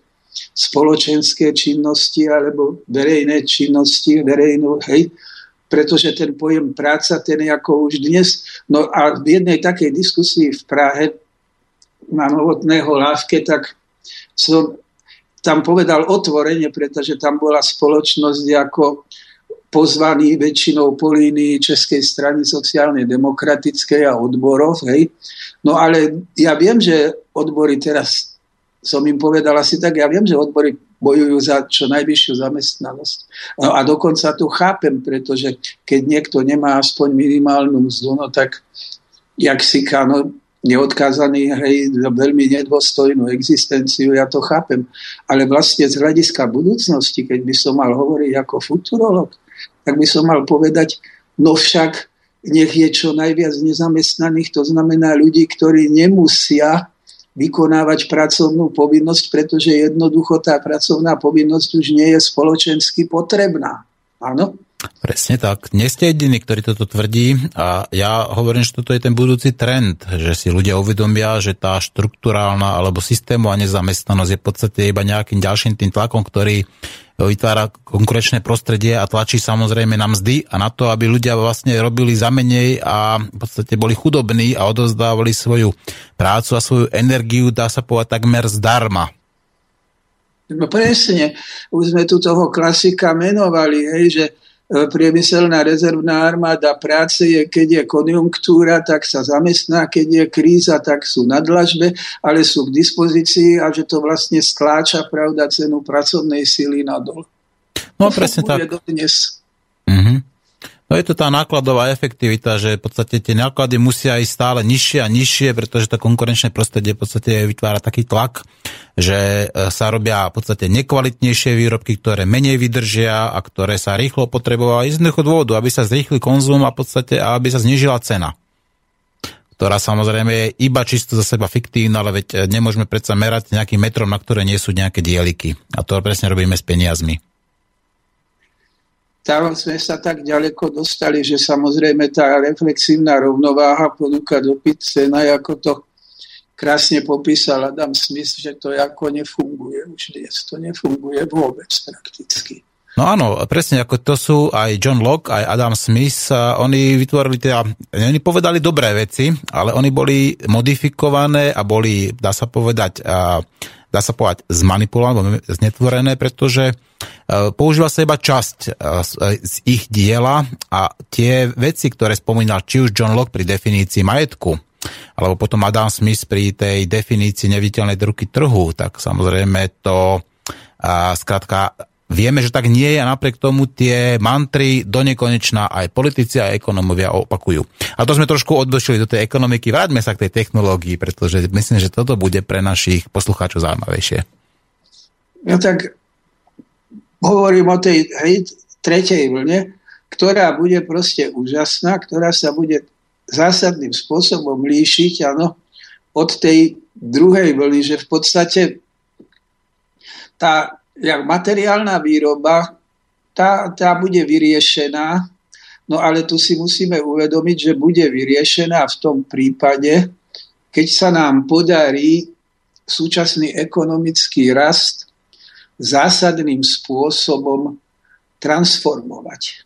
spoločenské činnosti alebo verejné činnosti, verejnú, hej, pretože ten pojem práca, ten je ako už dnes, no a v jednej takej diskusii v Prahe na novotného lávke, tak som tam povedal otvorenie, pretože tam bola spoločnosť ako pozvaní väčšinou po línii Českej strany sociálnej demokratickej a odborov. Hej. No ale ja viem, že odbory teraz, som im povedal asi tak, ja viem, že odbory bojujú za čo najvyššiu zamestnanosť. No a dokonca to chápem, pretože keď niekto nemá aspoň minimálnu mzdu, no tak jak si no, neodkázaný hej, veľmi nedôstojnú existenciu, ja to chápem. Ale vlastne z hľadiska budúcnosti, keď by som mal hovoriť ako futurolog, tak by som mal povedať, no však nech je čo najviac nezamestnaných, to znamená ľudí, ktorí nemusia vykonávať pracovnú povinnosť, pretože jednoducho tá pracovná povinnosť už nie je spoločensky potrebná. Áno? Presne tak. Nie ste jediní, ktorý toto tvrdí a ja hovorím, že toto je ten budúci trend, že si ľudia uvedomia, že tá štruktúrálna alebo systémová nezamestnanosť je v podstate iba nejakým ďalším tým tlakom, ktorý vytvára konkurenčné prostredie a tlačí samozrejme na mzdy a na to, aby ľudia vlastne robili za menej a v podstate boli chudobní a odozdávali svoju prácu a svoju energiu, dá sa povedať, takmer zdarma. No presne, už sme tu toho klasika menovali, hej, že priemyselná rezervná armáda práce je, keď je konjunktúra, tak sa zamestná, keď je kríza, tak sú na dlažbe, ale sú k dispozícii a že to vlastne stláča, pravda, cenu pracovnej síly nadol. No presne tak. Dnes. Mm-hmm. No je to tá nákladová efektivita, že v podstate tie náklady musia ísť stále nižšie a nižšie, pretože to konkurenčné prostredie v podstate vytvára taký tlak, že e, sa robia v podstate nekvalitnejšie výrobky, ktoré menej vydržia a ktoré sa rýchlo potrebujú z jednoducho dôvodu, aby sa zrýchli konzum a v podstate aby sa znižila cena ktorá samozrejme je iba čisto za seba fiktívna, ale veď e, nemôžeme predsa merať nejakým metrom, na ktoré nie sú nejaké dieliky. A to presne robíme s peniazmi tam sme sa tak ďaleko dostali, že samozrejme tá reflexívna rovnováha ponúka dopyt cena, ako to krásne popísal Adam Smith, že to ako nefunguje už dnes. To nefunguje vôbec prakticky. No áno, presne ako to sú aj John Locke, aj Adam Smith, oni vytvorili teda, oni povedali dobré veci, ale oni boli modifikované a boli, dá sa povedať, dá sa povedať, zmanipulované, znetvorené, pretože E, používa sa iba časť e, z ich diela a tie veci, ktoré spomínal či už John Locke pri definícii majetku, alebo potom Adam Smith pri tej definícii neviditeľnej druky trhu, tak samozrejme to skrátka vieme, že tak nie je a napriek tomu tie mantry do nekonečná aj politici a ekonomovia opakujú. A to sme trošku odbočili do tej ekonomiky. Vráťme sa k tej technológii, pretože myslím, že toto bude pre našich poslucháčov zaujímavejšie. No tak hovorím o tej hej, tretej vlne, ktorá bude proste úžasná, ktorá sa bude zásadným spôsobom líšiť ano, od tej druhej vlny, že v podstate tá jak materiálna výroba, tá, tá bude vyriešená, no ale tu si musíme uvedomiť, že bude vyriešená v tom prípade, keď sa nám podarí súčasný ekonomický rast zásadným spôsobom transformovať.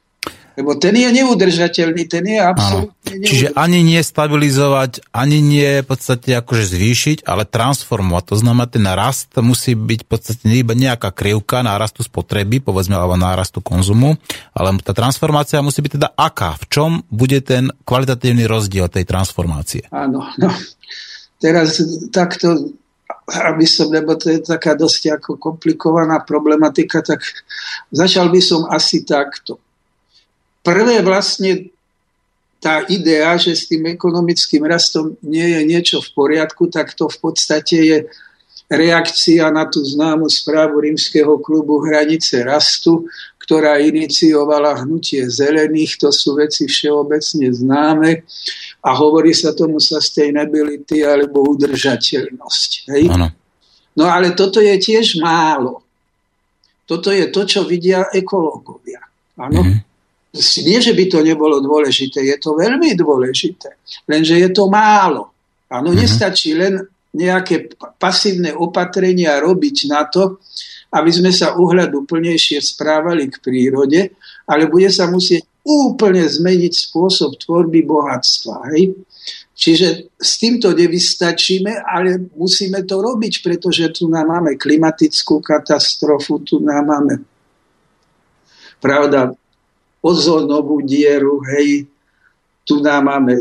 Lebo ten je neudržateľný, ten je absolútne. Čiže ani nie stabilizovať, ani nie v podstate akože zvýšiť, ale transformovať. To znamená, ten rast musí byť v podstate iba nejaká krivka nárastu spotreby, povedzme, alebo nárastu konzumu, ale tá transformácia musí byť teda aká? V čom bude ten kvalitatívny rozdiel tej transformácie? Áno, no. Teraz takto aby som, lebo to je taká dosť ako komplikovaná problematika, tak začal by som asi takto. Prvé vlastne tá idea, že s tým ekonomickým rastom nie je niečo v poriadku, tak to v podstate je reakcia na tú známu správu rímskeho klubu Hranice rastu, ktorá iniciovala hnutie zelených, to sú veci všeobecne známe a hovorí sa tomu sustainability alebo udržateľnosť. Hej? Ano. No ale toto je tiež málo. Toto je to, čo vidia ekológovia. Áno. Mm-hmm. Nie, že by to nebolo dôležité, je to veľmi dôležité, lenže je to málo. Áno, mm-hmm. nestačí len nejaké pasívne opatrenia robiť na to, aby sme sa uhľadu plnejšie správali k prírode, ale bude sa musieť úplne zmeniť spôsob tvorby bohatstva. Hej? Čiže s týmto nevystačíme, ale musíme to robiť, pretože tu nám máme klimatickú katastrofu, tu nám máme pravda, ozónovú dieru, hej, tu nám máme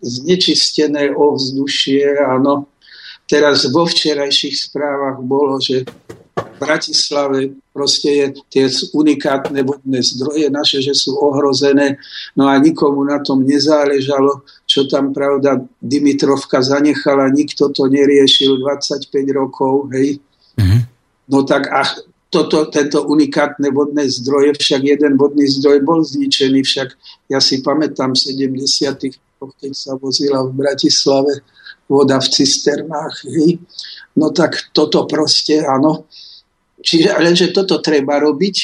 znečistené ovzdušie, áno. Teraz vo včerajších správach bolo, že v Bratislave proste je tie unikátne vodné zdroje naše, že sú ohrozené, no a nikomu na tom nezáležalo, čo tam pravda Dimitrovka zanechala, nikto to neriešil 25 rokov, hej. Mm-hmm. No tak a toto, tento unikátne vodné zdroje, však jeden vodný zdroj bol zničený, však ja si pamätám 70 keď sa vozila v Bratislave voda v cisternách, hej. No tak toto proste, áno, Čiže lenže toto treba robiť.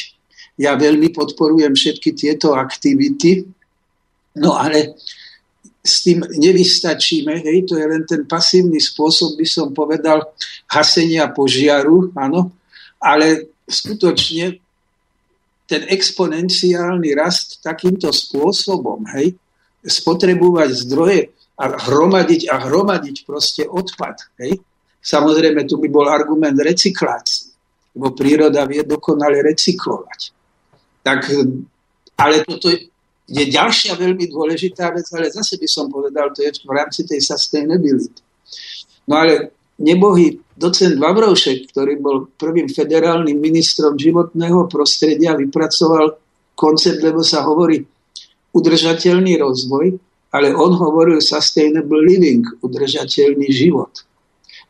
Ja veľmi podporujem všetky tieto aktivity, no ale s tým nevystačíme, hej, to je len ten pasívny spôsob, by som povedal, hasenia požiaru, áno, ale skutočne ten exponenciálny rast takýmto spôsobom, hej, spotrebovať zdroje a hromadiť a hromadiť proste odpad, hej. Samozrejme, tu by bol argument recyklácie lebo príroda vie dokonale recyklovať. Tak, ale toto je ďalšia veľmi dôležitá vec, ale zase by som povedal, to je v rámci tej sustainability. No ale nebohý docent Vavrovšek, ktorý bol prvým federálnym ministrom životného prostredia, vypracoval koncept, lebo sa hovorí udržateľný rozvoj, ale on hovoril sustainable living, udržateľný život.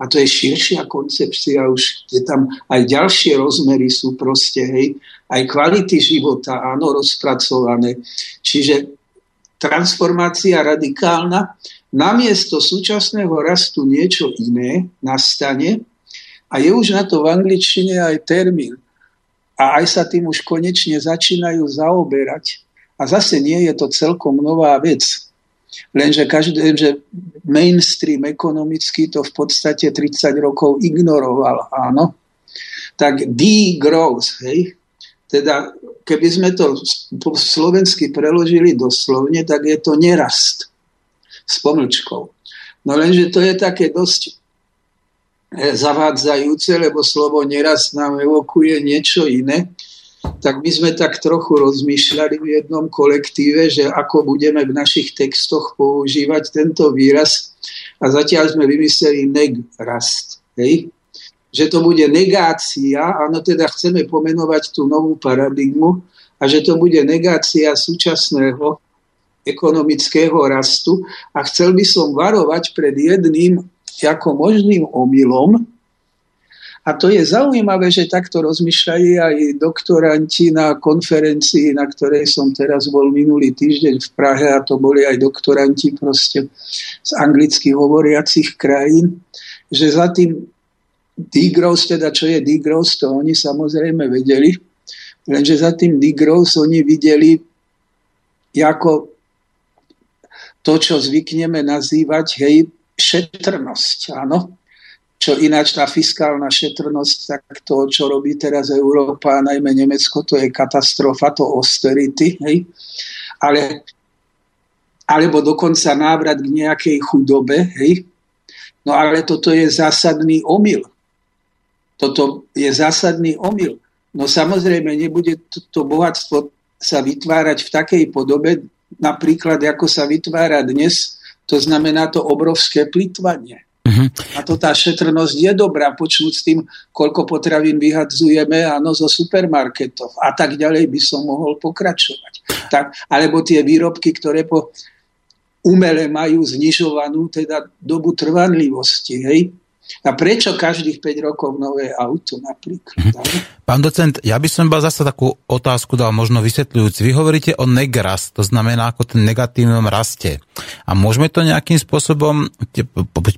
A to je širšia koncepcia, už je tam aj ďalšie rozmery sú proste, hej, aj kvality života, áno, rozpracované. Čiže transformácia radikálna, namiesto súčasného rastu niečo iné nastane a je už na to v angličtine aj termín. A aj sa tým už konečne začínajú zaoberať. A zase nie je to celkom nová vec. Lenže každý, že mainstream ekonomický to v podstate 30 rokov ignoroval, áno. Tak degrowth, hej, teda keby sme to po slovensky preložili doslovne, tak je to nerast s pomlčkou. No lenže to je také dosť eh, zavádzajúce, lebo slovo nerast nám evokuje niečo iné tak my sme tak trochu rozmýšľali v jednom kolektíve, že ako budeme v našich textoch používať tento výraz a zatiaľ sme vymysleli negrast. Hej? Že to bude negácia, áno, teda chceme pomenovať tú novú paradigmu a že to bude negácia súčasného ekonomického rastu a chcel by som varovať pred jedným ako možným omylom, a to je zaujímavé, že takto rozmýšľajú aj doktoranti na konferencii, na ktorej som teraz bol minulý týždeň v Prahe a to boli aj doktoranti proste z anglicky hovoriacich krajín, že za tým degrowth, teda čo je degrowth, to oni samozrejme vedeli, lenže za tým degrowth oni videli ako to, čo zvykneme nazývať, hej, šetrnosť, áno čo ináč tá fiskálna šetrnosť, tak to, čo robí teraz Európa, najmä Nemecko, to je katastrofa, to austerity, hej? Ale, alebo dokonca návrat k nejakej chudobe, hej? No ale toto je zásadný omyl. Toto je zásadný omyl. No samozrejme, nebude to, to bohatstvo sa vytvárať v takej podobe, napríklad ako sa vytvára dnes, to znamená to obrovské plitvanie. Uh-huh. A to tá šetrnosť je dobrá, počnúť s tým, koľko potravín vyhadzujeme áno, zo supermarketov a tak ďalej by som mohol pokračovať. Tak, alebo tie výrobky, ktoré po umele majú znižovanú teda dobu trvanlivosti. Hej? A prečo každých 5 rokov nové auto napríklad? Mhm. Pán docent, ja by som iba zase takú otázku dal, možno vysvetľujúc. Vy hovoríte o negrast, to znamená ako ten negatívnom raste. A môžeme to nejakým spôsobom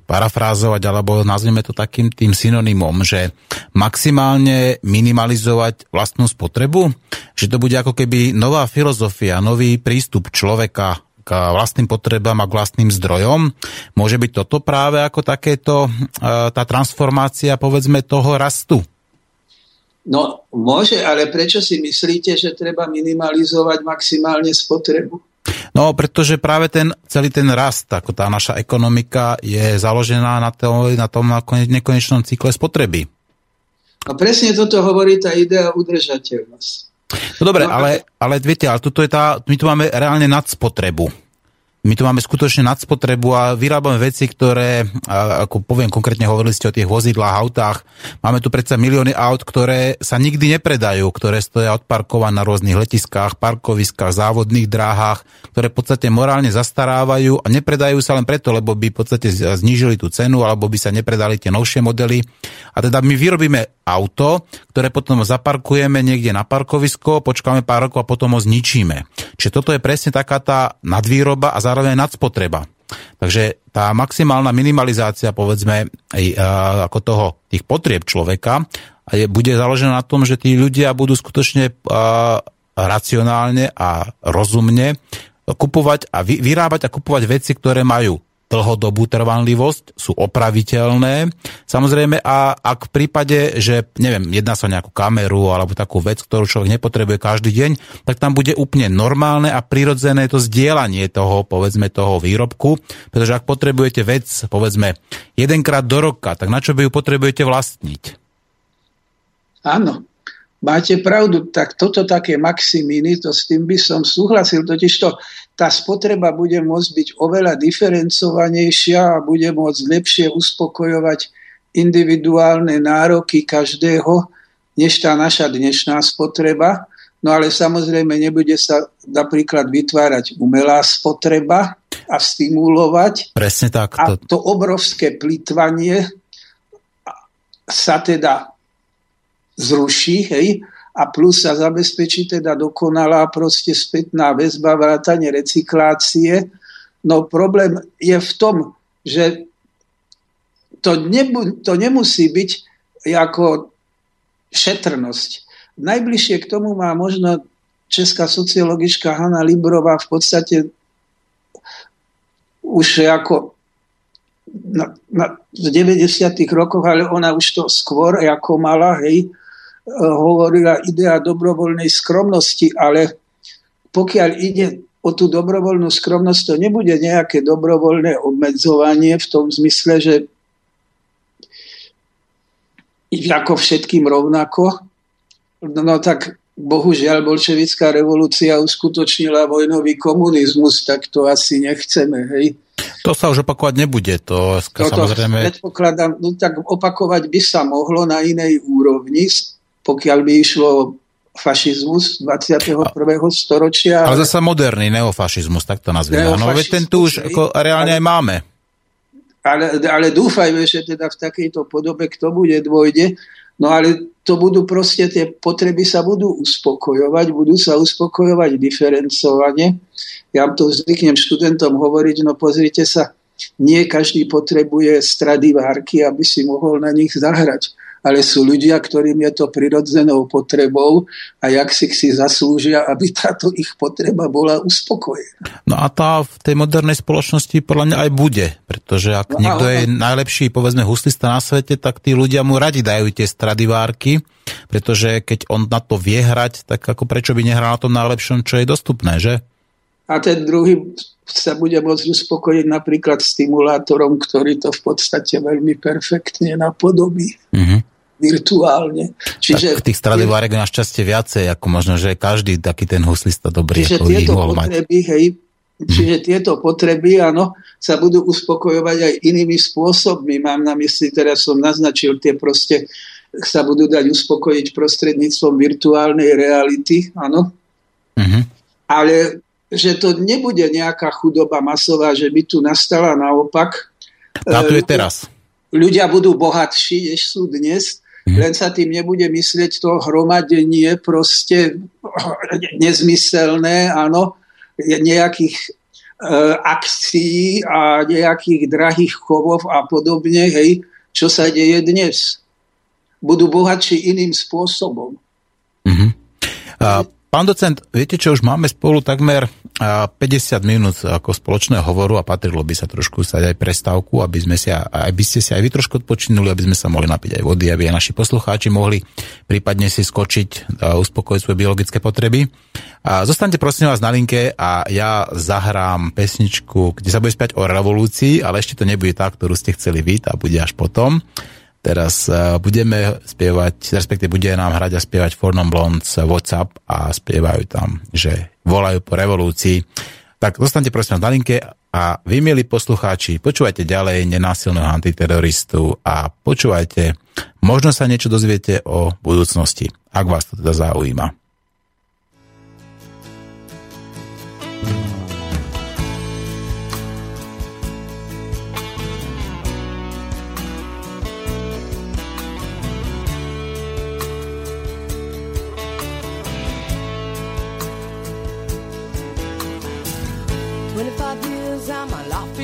parafrázovať, alebo nazvime to takým tým synonymom, že maximálne minimalizovať vlastnú spotrebu? Že to bude ako keby nová filozofia, nový prístup človeka k vlastným potrebám a k vlastným zdrojom. Môže byť toto práve ako takéto, e, tá transformácia, povedzme, toho rastu? No, môže, ale prečo si myslíte, že treba minimalizovať maximálne spotrebu? No, pretože práve ten celý ten rast, ako tá naša ekonomika je založená na, to, na tom nekonečnom cykle spotreby. No presne toto hovorí tá idea udržateľnosť. No dobre, no, ale, ale viete, ale tuto je tá, my tu máme reálne nadspotrebu. My tu máme skutočne nadspotrebu a vyrábame veci, ktoré, ako poviem konkrétne, hovorili ste o tých vozidlách, autách. Máme tu predsa milióny aut, ktoré sa nikdy nepredajú, ktoré stoja odparkované na rôznych letiskách, parkoviskách, závodných dráhach, ktoré v podstate morálne zastarávajú a nepredajú sa len preto, lebo by v podstate znížili tú cenu alebo by sa nepredali tie novšie modely. A teda my vyrobíme auto, ktoré potom zaparkujeme niekde na parkovisko, počkáme pár rokov a potom ho zničíme. Čiže toto je presne taká tá nadvýroba a zároveň nadspotreba. Takže tá maximálna minimalizácia, povedzme, aj, ako toho, tých potrieb človeka je, bude založená na tom, že tí ľudia budú skutočne racionálne a rozumne kupovať a vy, vyrábať a kupovať veci, ktoré majú dlhodobú trvanlivosť, sú opraviteľné. Samozrejme, a ak v prípade, že neviem, jedná sa o nejakú kameru alebo takú vec, ktorú človek nepotrebuje každý deň, tak tam bude úplne normálne a prirodzené to zdieľanie toho, povedzme, toho výrobku, pretože ak potrebujete vec, povedzme, jedenkrát do roka, tak na čo by ju potrebujete vlastniť? Áno, Máte pravdu, tak toto také maximíny, to s tým by som súhlasil, totiž to tá spotreba bude môcť byť oveľa diferencovanejšia a bude môcť lepšie uspokojovať individuálne nároky každého, než tá naša dnešná spotreba. No ale samozrejme nebude sa napríklad vytvárať umelá spotreba a stimulovať. Presne tak. A to obrovské plýtvanie sa teda zruší, hej, a plus sa zabezpečí teda dokonalá proste spätná väzba, vrátanie recyklácie. No problém je v tom, že to, nebu, to nemusí byť ako šetrnosť. Najbližšie k tomu má možno česká sociologička Hanna Librová v podstate už ako na, na, v 90. rokoch, ale ona už to skôr ako mala, hej, hovorila idea dobrovoľnej skromnosti, ale pokiaľ ide o tú dobrovoľnú skromnosť, to nebude nejaké dobrovoľné obmedzovanie v tom zmysle, že ako všetkým rovnako. No tak bohužiaľ bolševická revolúcia uskutočnila vojnový komunizmus, tak to asi nechceme. Hej. To sa už opakovať nebude, to Toto samozrejme... Predpokladám, no tak opakovať by sa mohlo na inej úrovni, pokiaľ by išlo fašizmus 21. storočia. Ale zase moderný neofašizmus, tak to nazvime. No, veď ten tu už ako reálne ale, aj máme. Ale, ale dúfajme, že teda v takejto podobe k tomu nedôjde. No ale to budú proste, tie potreby sa budú uspokojovať, budú sa uspokojovať diferencovane. Ja to zvyknem študentom hovoriť, no pozrite sa, nie každý potrebuje stradivárky, aby si mohol na nich zahrať ale sú ľudia, ktorým je to prirodzenou potrebou a jak si si zaslúžia, aby táto ich potreba bola uspokojená. No a tá v tej modernej spoločnosti podľa mňa aj bude, pretože ak no, niekto je najlepší, povedzme, huslista na svete, tak tí ľudia mu radi dajú tie stradivárky, pretože keď on na to vie hrať, tak ako prečo by nehral na tom najlepšom, čo je dostupné, že? A ten druhý sa bude môcť uspokojiť napríklad stimulátorom, ktorý to v podstate veľmi perfektne napodobí. Mm-hmm virtuálne. Čiže tak tých stradivárek je našťastie viacej, ako možno, že každý taký ten huslista dobrý, čiže tieto potreby, mať. Hej, čiže hmm. tieto potreby, áno, sa budú uspokojovať aj inými spôsobmi. Mám na mysli, teraz som naznačil, tie proste sa budú dať uspokojiť prostredníctvom virtuálnej reality, áno. Mm-hmm. Ale že to nebude nejaká chudoba masová, že by tu nastala naopak. A tu je teraz. Ľudia budú bohatší, než sú dnes, hmm. Len sa tým nebude myslieť to hromadenie proste nezmyselné, áno, nejakých e, akcií a nejakých drahých chovov a podobne, hej, čo sa deje dnes. Budú bohatší iným spôsobom. Mm-hmm. A Pán docent, viete čo, už máme spolu takmer 50 minút ako spoločného hovoru a patrilo by sa trošku stať aj prestávku, aby sme si, aj by ste si aj vy trošku odpočinuli, aby sme sa mohli napiť aj vody, aby aj naši poslucháči mohli prípadne si skočiť a uspokojiť svoje biologické potreby. A zostaňte prosím vás na linke a ja zahrám pesničku, kde sa bude spiať o revolúcii, ale ešte to nebude tá, ktorú ste chceli vy, a bude až potom. Teraz uh, budeme spievať, respektíve bude nám hrať a spievať Fornom Blondes WhatsApp a spievajú tam, že volajú po revolúcii. Tak zostanete prosím na linke a vy, milí poslucháči, počúvajte ďalej nenásilného antiteroristu a počúvajte, možno sa niečo dozviete o budúcnosti, ak vás to teda zaujíma.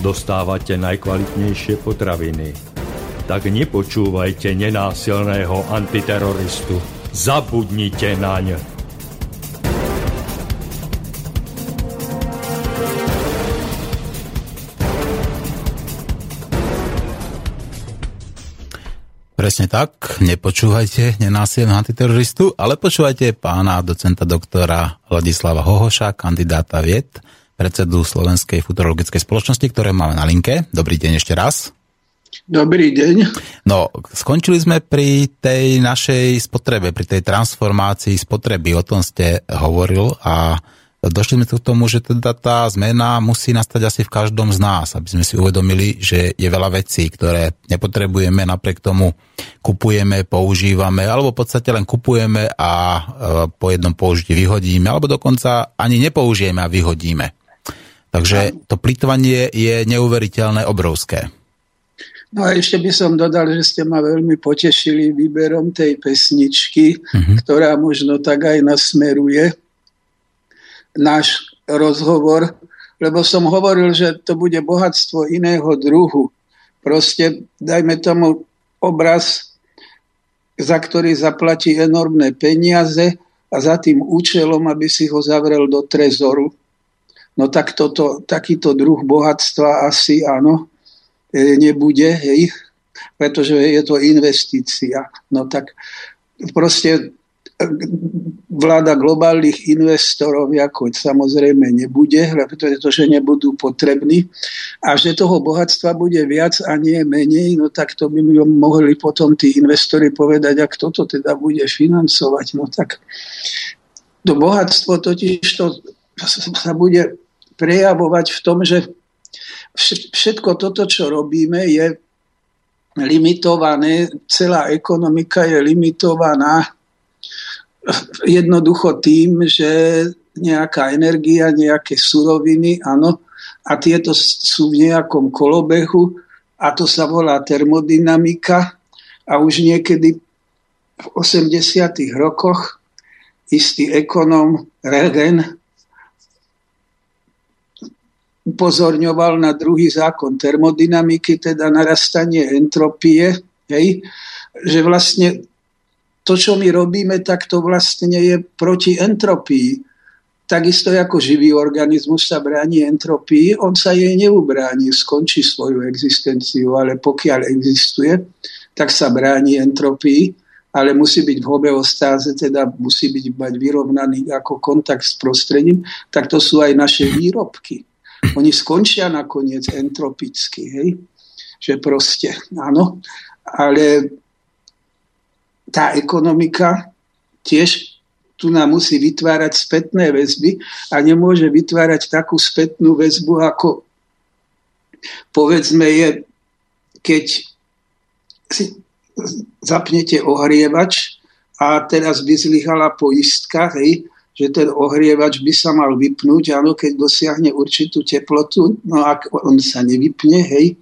dostávate najkvalitnejšie potraviny. Tak nepočúvajte nenásilného antiteroristu. Zabudnite naň. Presne tak, nepočúvajte nenásilného antiteroristu, ale počúvajte pána docenta doktora Vladislava Hohoša, kandidáta vied, predsedu Slovenskej futurologickej spoločnosti, ktoré máme na linke. Dobrý deň ešte raz. Dobrý deň. No, skončili sme pri tej našej spotrebe, pri tej transformácii spotreby, o tom ste hovoril a došli sme k tomu, že teda tá zmena musí nastať asi v každom z nás, aby sme si uvedomili, že je veľa vecí, ktoré nepotrebujeme, napriek tomu kupujeme, používame, alebo v podstate len kupujeme a e, po jednom použití vyhodíme, alebo dokonca ani nepoužijeme a vyhodíme. Takže to plitvanie je neuveriteľné, obrovské. No a ešte by som dodal, že ste ma veľmi potešili výberom tej pesničky, uh-huh. ktorá možno tak aj nasmeruje náš rozhovor, lebo som hovoril, že to bude bohatstvo iného druhu. Proste dajme tomu obraz, za ktorý zaplatí enormné peniaze a za tým účelom, aby si ho zavrel do trezoru no tak toto, takýto druh bohatstva asi áno, e, nebude, hej, pretože je to investícia. No tak proste e, vláda globálnych investorov ako samozrejme nebude, pretože nebudú potrební a že toho bohatstva bude viac a nie menej, no tak to by mohli potom tí investori povedať, ak toto teda bude financovať. No tak to bohatstvo totiž to sa bude prejavovať v tom, že všetko toto, čo robíme, je limitované, celá ekonomika je limitovaná jednoducho tým, že nejaká energia, nejaké suroviny, áno, a tieto sú v nejakom kolobehu a to sa volá termodynamika a už niekedy v 80. rokoch istý ekonom Regen upozorňoval na druhý zákon termodynamiky, teda narastanie entropie, hej, že vlastne to, čo my robíme, tak to vlastne je proti entropii. Takisto ako živý organizmus sa bráni entropii, on sa jej neubráni, skončí svoju existenciu, ale pokiaľ existuje, tak sa bráni entropii, ale musí byť v homeostáze, teda musí byť mať vyrovnaný ako kontakt s prostredím, tak to sú aj naše výrobky. Oni skončia nakoniec entropicky, hej? že proste, áno, ale tá ekonomika tiež tu nám musí vytvárať spätné väzby a nemôže vytvárať takú spätnú väzbu, ako povedzme je, keď si zapnete ohrievač a teraz by zlyhala poistka, hej, že ten ohrievač by sa mal vypnúť, áno, keď dosiahne určitú teplotu, no ak on sa nevypne, hej,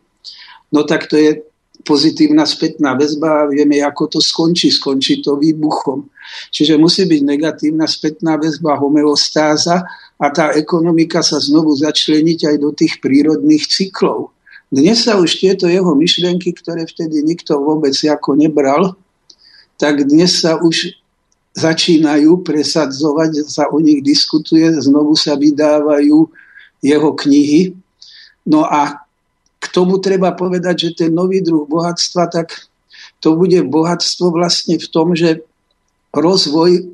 no tak to je pozitívna spätná väzba a vieme, ako to skončí. Skončí to výbuchom. Čiže musí byť negatívna spätná väzba, homeostáza a tá ekonomika sa znovu začleniť aj do tých prírodných cyklov. Dnes sa už tieto jeho myšlienky, ktoré vtedy nikto vôbec ako nebral, tak dnes sa už začínajú presadzovať, sa o nich diskutuje, znovu sa vydávajú jeho knihy. No a k tomu treba povedať, že ten nový druh bohatstva, tak to bude bohatstvo vlastne v tom, že rozvoj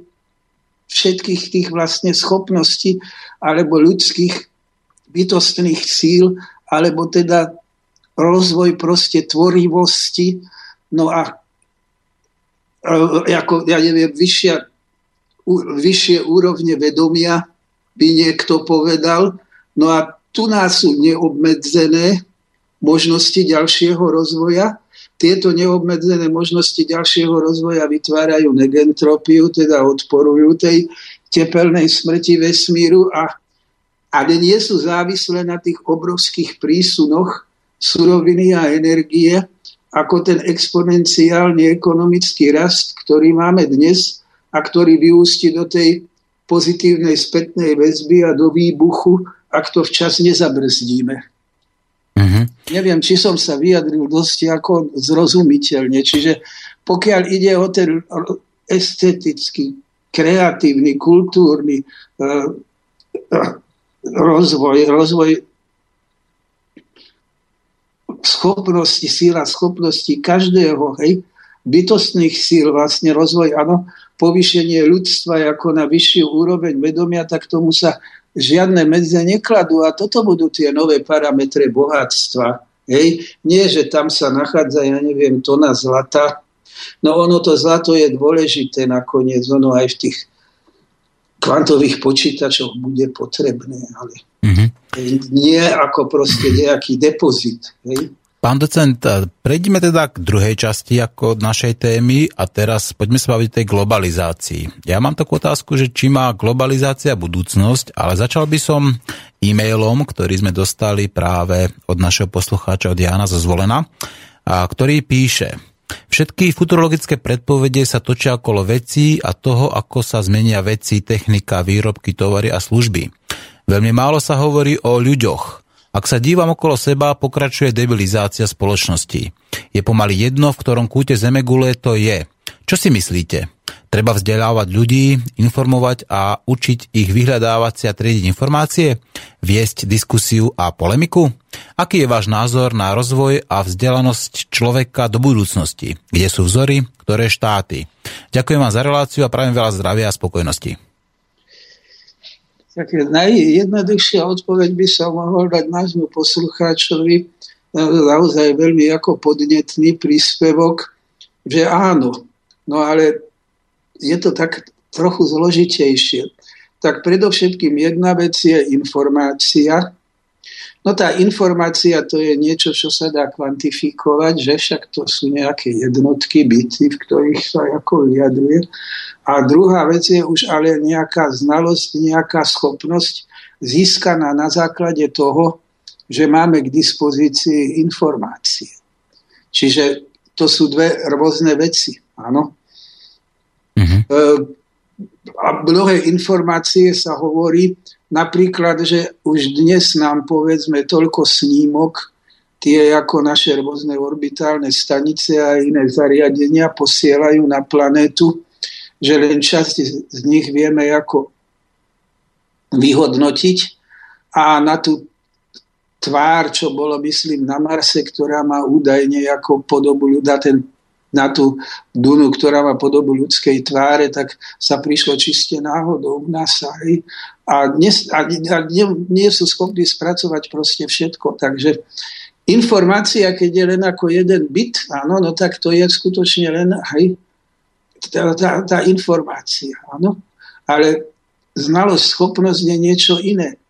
všetkých tých vlastne schopností alebo ľudských bytostných síl, alebo teda rozvoj proste tvorivosti, no a ako, ja neviem, vyššia, vyššie úrovne vedomia by niekto povedal. No a tu nás sú neobmedzené možnosti ďalšieho rozvoja. Tieto neobmedzené možnosti ďalšieho rozvoja vytvárajú negentropiu, teda odporujú tej tepelnej smrti vesmíru a, ale nie sú závislé na tých obrovských prísunoch suroviny a energie, ako ten exponenciálny ekonomický rast, ktorý máme dnes a ktorý vyústi do tej pozitívnej spätnej väzby a do výbuchu, ak to včas nezabrzdíme. Uh-huh. Neviem, či som sa vyjadril dosť ako zrozumiteľne. Čiže pokiaľ ide o ten estetický, kreatívny, kultúrny uh, rozvoj, rozvoj schopnosti, síla schopnosti každého, hej, bytostných síl, vlastne rozvoj, áno, povýšenie ľudstva ako na vyššiu úroveň vedomia, tak tomu sa žiadne medze nekladú a toto budú tie nové parametre bohatstva. Hej? Nie, že tam sa nachádza, ja neviem, tona zlata. No ono to zlato je dôležité nakoniec, ono aj v tých kvantových počítačoch bude potrebné, ale mm-hmm. nie ako proste nejaký depozit. Hej? Pán docent, prejdeme teda k druhej časti ako našej témy a teraz poďme sa baviť tej globalizácii. Ja mám takú otázku, že či má globalizácia budúcnosť, ale začal by som e-mailom, ktorý sme dostali práve od našeho poslucháča od Jana zo Zvolena, a ktorý píše Všetky futurologické predpovede sa točia okolo vecí a toho, ako sa zmenia veci, technika, výrobky, tovary a služby. Veľmi málo sa hovorí o ľuďoch, ak sa dívam okolo seba, pokračuje debilizácia spoločnosti. Je pomaly jedno, v ktorom kúte Zemegule to je. Čo si myslíte? Treba vzdelávať ľudí, informovať a učiť ich vyhľadávať si a triediť informácie? Viesť diskusiu a polemiku? Aký je váš názor na rozvoj a vzdelanosť človeka do budúcnosti? Kde sú vzory? Ktoré štáty? Ďakujem vám za reláciu a prajem veľa zdravia a spokojnosti. Tak najjednoduchšia odpoveď by som mohol dať nášmu poslucháčovi naozaj veľmi ako podnetný príspevok, že áno, no ale je to tak trochu zložitejšie. Tak predovšetkým jedna vec je informácia. No tá informácia to je niečo, čo sa dá kvantifikovať, že však to sú nejaké jednotky, byty, v ktorých sa ako vyjadruje. A druhá vec je už ale nejaká znalosť, nejaká schopnosť získaná na základe toho, že máme k dispozícii informácie. Čiže to sú dve rôzne veci. Áno. Mm-hmm. A mnohé informácie sa hovorí, napríklad, že už dnes nám povedzme toľko snímok, tie ako naše rôzne orbitálne stanice a iné zariadenia posielajú na planétu, že len časť z nich vieme ako vyhodnotiť a na tú tvár, čo bolo, myslím, na Marse, ktorá má údajne ako podobu ľuda, ten, na tú Dunu, ktorá má podobu ľudskej tváre, tak sa prišlo čiste náhodou v NASA. A, dnes, a, a nie, nie sú schopní spracovať proste všetko. Takže informácia, keď je len ako jeden bit, áno, no tak to je skutočne len, tá, tá, tá informácia. Áno? Ale znalosť, schopnosť je niečo iné.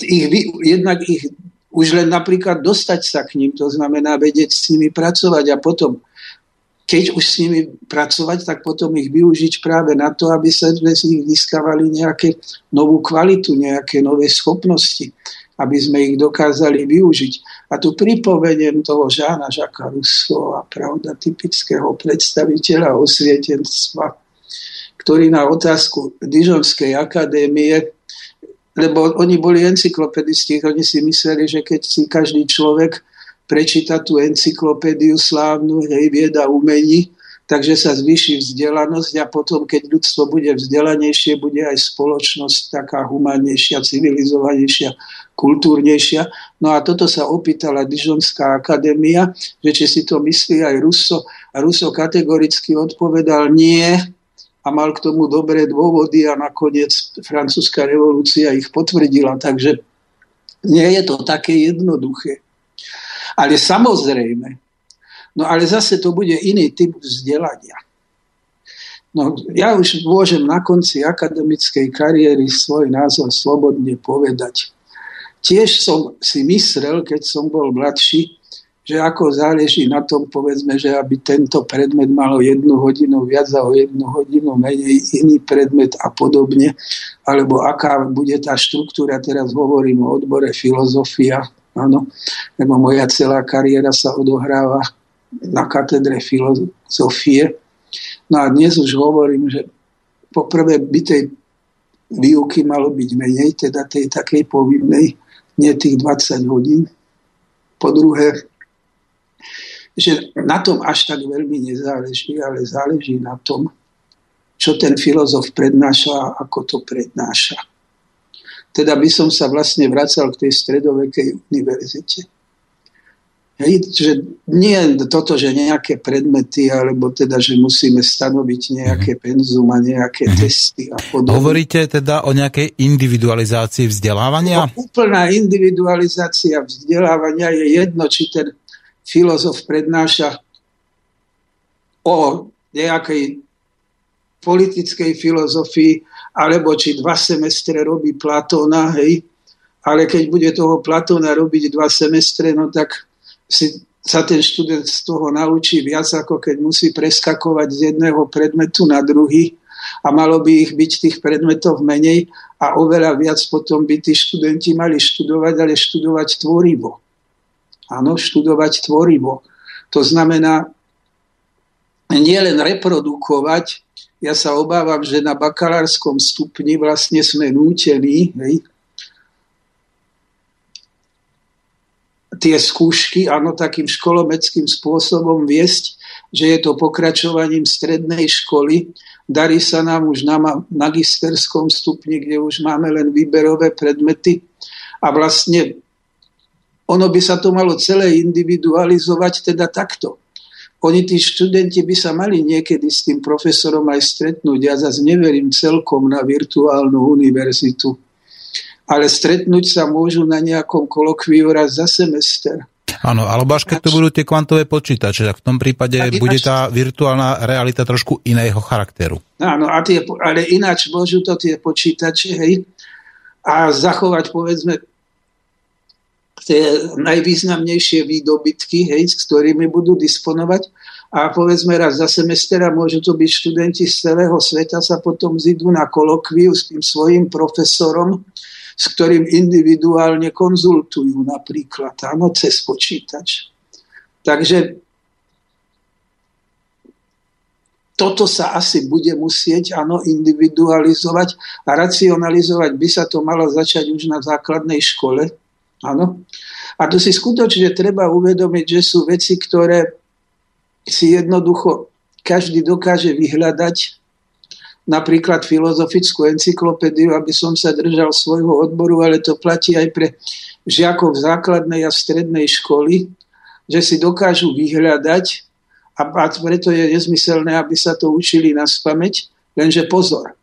Ich, jednak ich už len napríklad dostať sa k ním, to znamená vedieť s nimi pracovať a potom, keď už s nimi pracovať, tak potom ich využiť práve na to, aby sa z nich získavali nejaké novú kvalitu, nejaké nové schopnosti aby sme ich dokázali využiť. A tu pripomeniem toho Žána Žaka Russo a pravda typického predstaviteľa osvietenstva, ktorý na otázku Dižonskej akadémie, lebo oni boli encyklopedisti, oni si mysleli, že keď si každý človek prečíta tú encyklopédiu slávnu, hej, vieda umení, takže sa zvýši vzdelanosť a potom, keď ľudstvo bude vzdelanejšie, bude aj spoločnosť taká humánnejšia, civilizovanejšia, kultúrnejšia. No a toto sa opýtala Dižonská akadémia, že či si to myslí aj Russo. A Russo kategoricky odpovedal nie a mal k tomu dobré dôvody a nakoniec francúzska revolúcia ich potvrdila. Takže nie je to také jednoduché. Ale samozrejme, No ale zase to bude iný typ vzdelania. No, ja už môžem na konci akademickej kariéry svoj názor slobodne povedať. Tiež som si myslel, keď som bol mladší, že ako záleží na tom, povedzme, že aby tento predmet mal o jednu hodinu viac a o jednu hodinu menej iný predmet a podobne, alebo aká bude tá štruktúra, teraz hovorím o odbore filozofia, áno, lebo moja celá kariéra sa odohráva na katedre filozofie. No a dnes už hovorím, že poprvé by tej výuky malo byť menej, teda tej takej povinnej, nie tých 20 hodín. Po druhé, že na tom až tak veľmi nezáleží, ale záleží na tom, čo ten filozof prednáša a ako to prednáša. Teda by som sa vlastne vracal k tej stredovekej univerzite. Hej, že nie toto, že nejaké predmety, alebo teda, že musíme stanoviť nejaké mhm. penzum a nejaké mm-hmm. testy a podobne. Hovoríte teda o nejakej individualizácii vzdelávania? No, úplná individualizácia vzdelávania je jedno, či ten filozof prednáša o nejakej politickej filozofii, alebo či dva semestre robí Platóna, hej, ale keď bude toho Platóna robiť dva semestre, no tak si sa ten študent z toho naučí viac, ako keď musí preskakovať z jedného predmetu na druhý a malo by ich byť tých predmetov menej a oveľa viac potom by tí študenti mali študovať, ale študovať tvorivo. Áno, študovať tvorivo. To znamená nielen reprodukovať, ja sa obávam, že na bakalárskom stupni vlastne sme nútení hej, tie skúšky, áno, takým školomeckým spôsobom viesť, že je to pokračovaním strednej školy. Darí sa nám už na magisterskom stupni, kde už máme len výberové predmety a vlastne ono by sa to malo celé individualizovať teda takto. Oni, tí študenti, by sa mali niekedy s tým profesorom aj stretnúť. Ja zase neverím celkom na virtuálnu univerzitu ale stretnúť sa môžu na nejakom kolokviu raz za semester. Áno, alebo až keď to budú tie kvantové počítače, tak v tom prípade ináč, bude tá virtuálna realita trošku iného charakteru. Áno, a tie, ale ináč môžu to tie počítače, hej, a zachovať, povedzme, tie najvýznamnejšie výdobytky, hej, s ktorými budú disponovať a povedzme raz za semester a môžu to byť študenti z celého sveta sa potom zidú na kolokviu s tým svojim profesorom s ktorým individuálne konzultujú napríklad, áno, cez počítač. Takže toto sa asi bude musieť áno, individualizovať a racionalizovať by sa to malo začať už na základnej škole. Áno. A to si skutočne treba uvedomiť, že sú veci, ktoré si jednoducho každý dokáže vyhľadať napríklad filozofickú encyklopédiu, aby som sa držal svojho odboru, ale to platí aj pre žiakov základnej a strednej školy, že si dokážu vyhľadať a preto je nezmyselné, aby sa to učili na spameť, lenže pozor.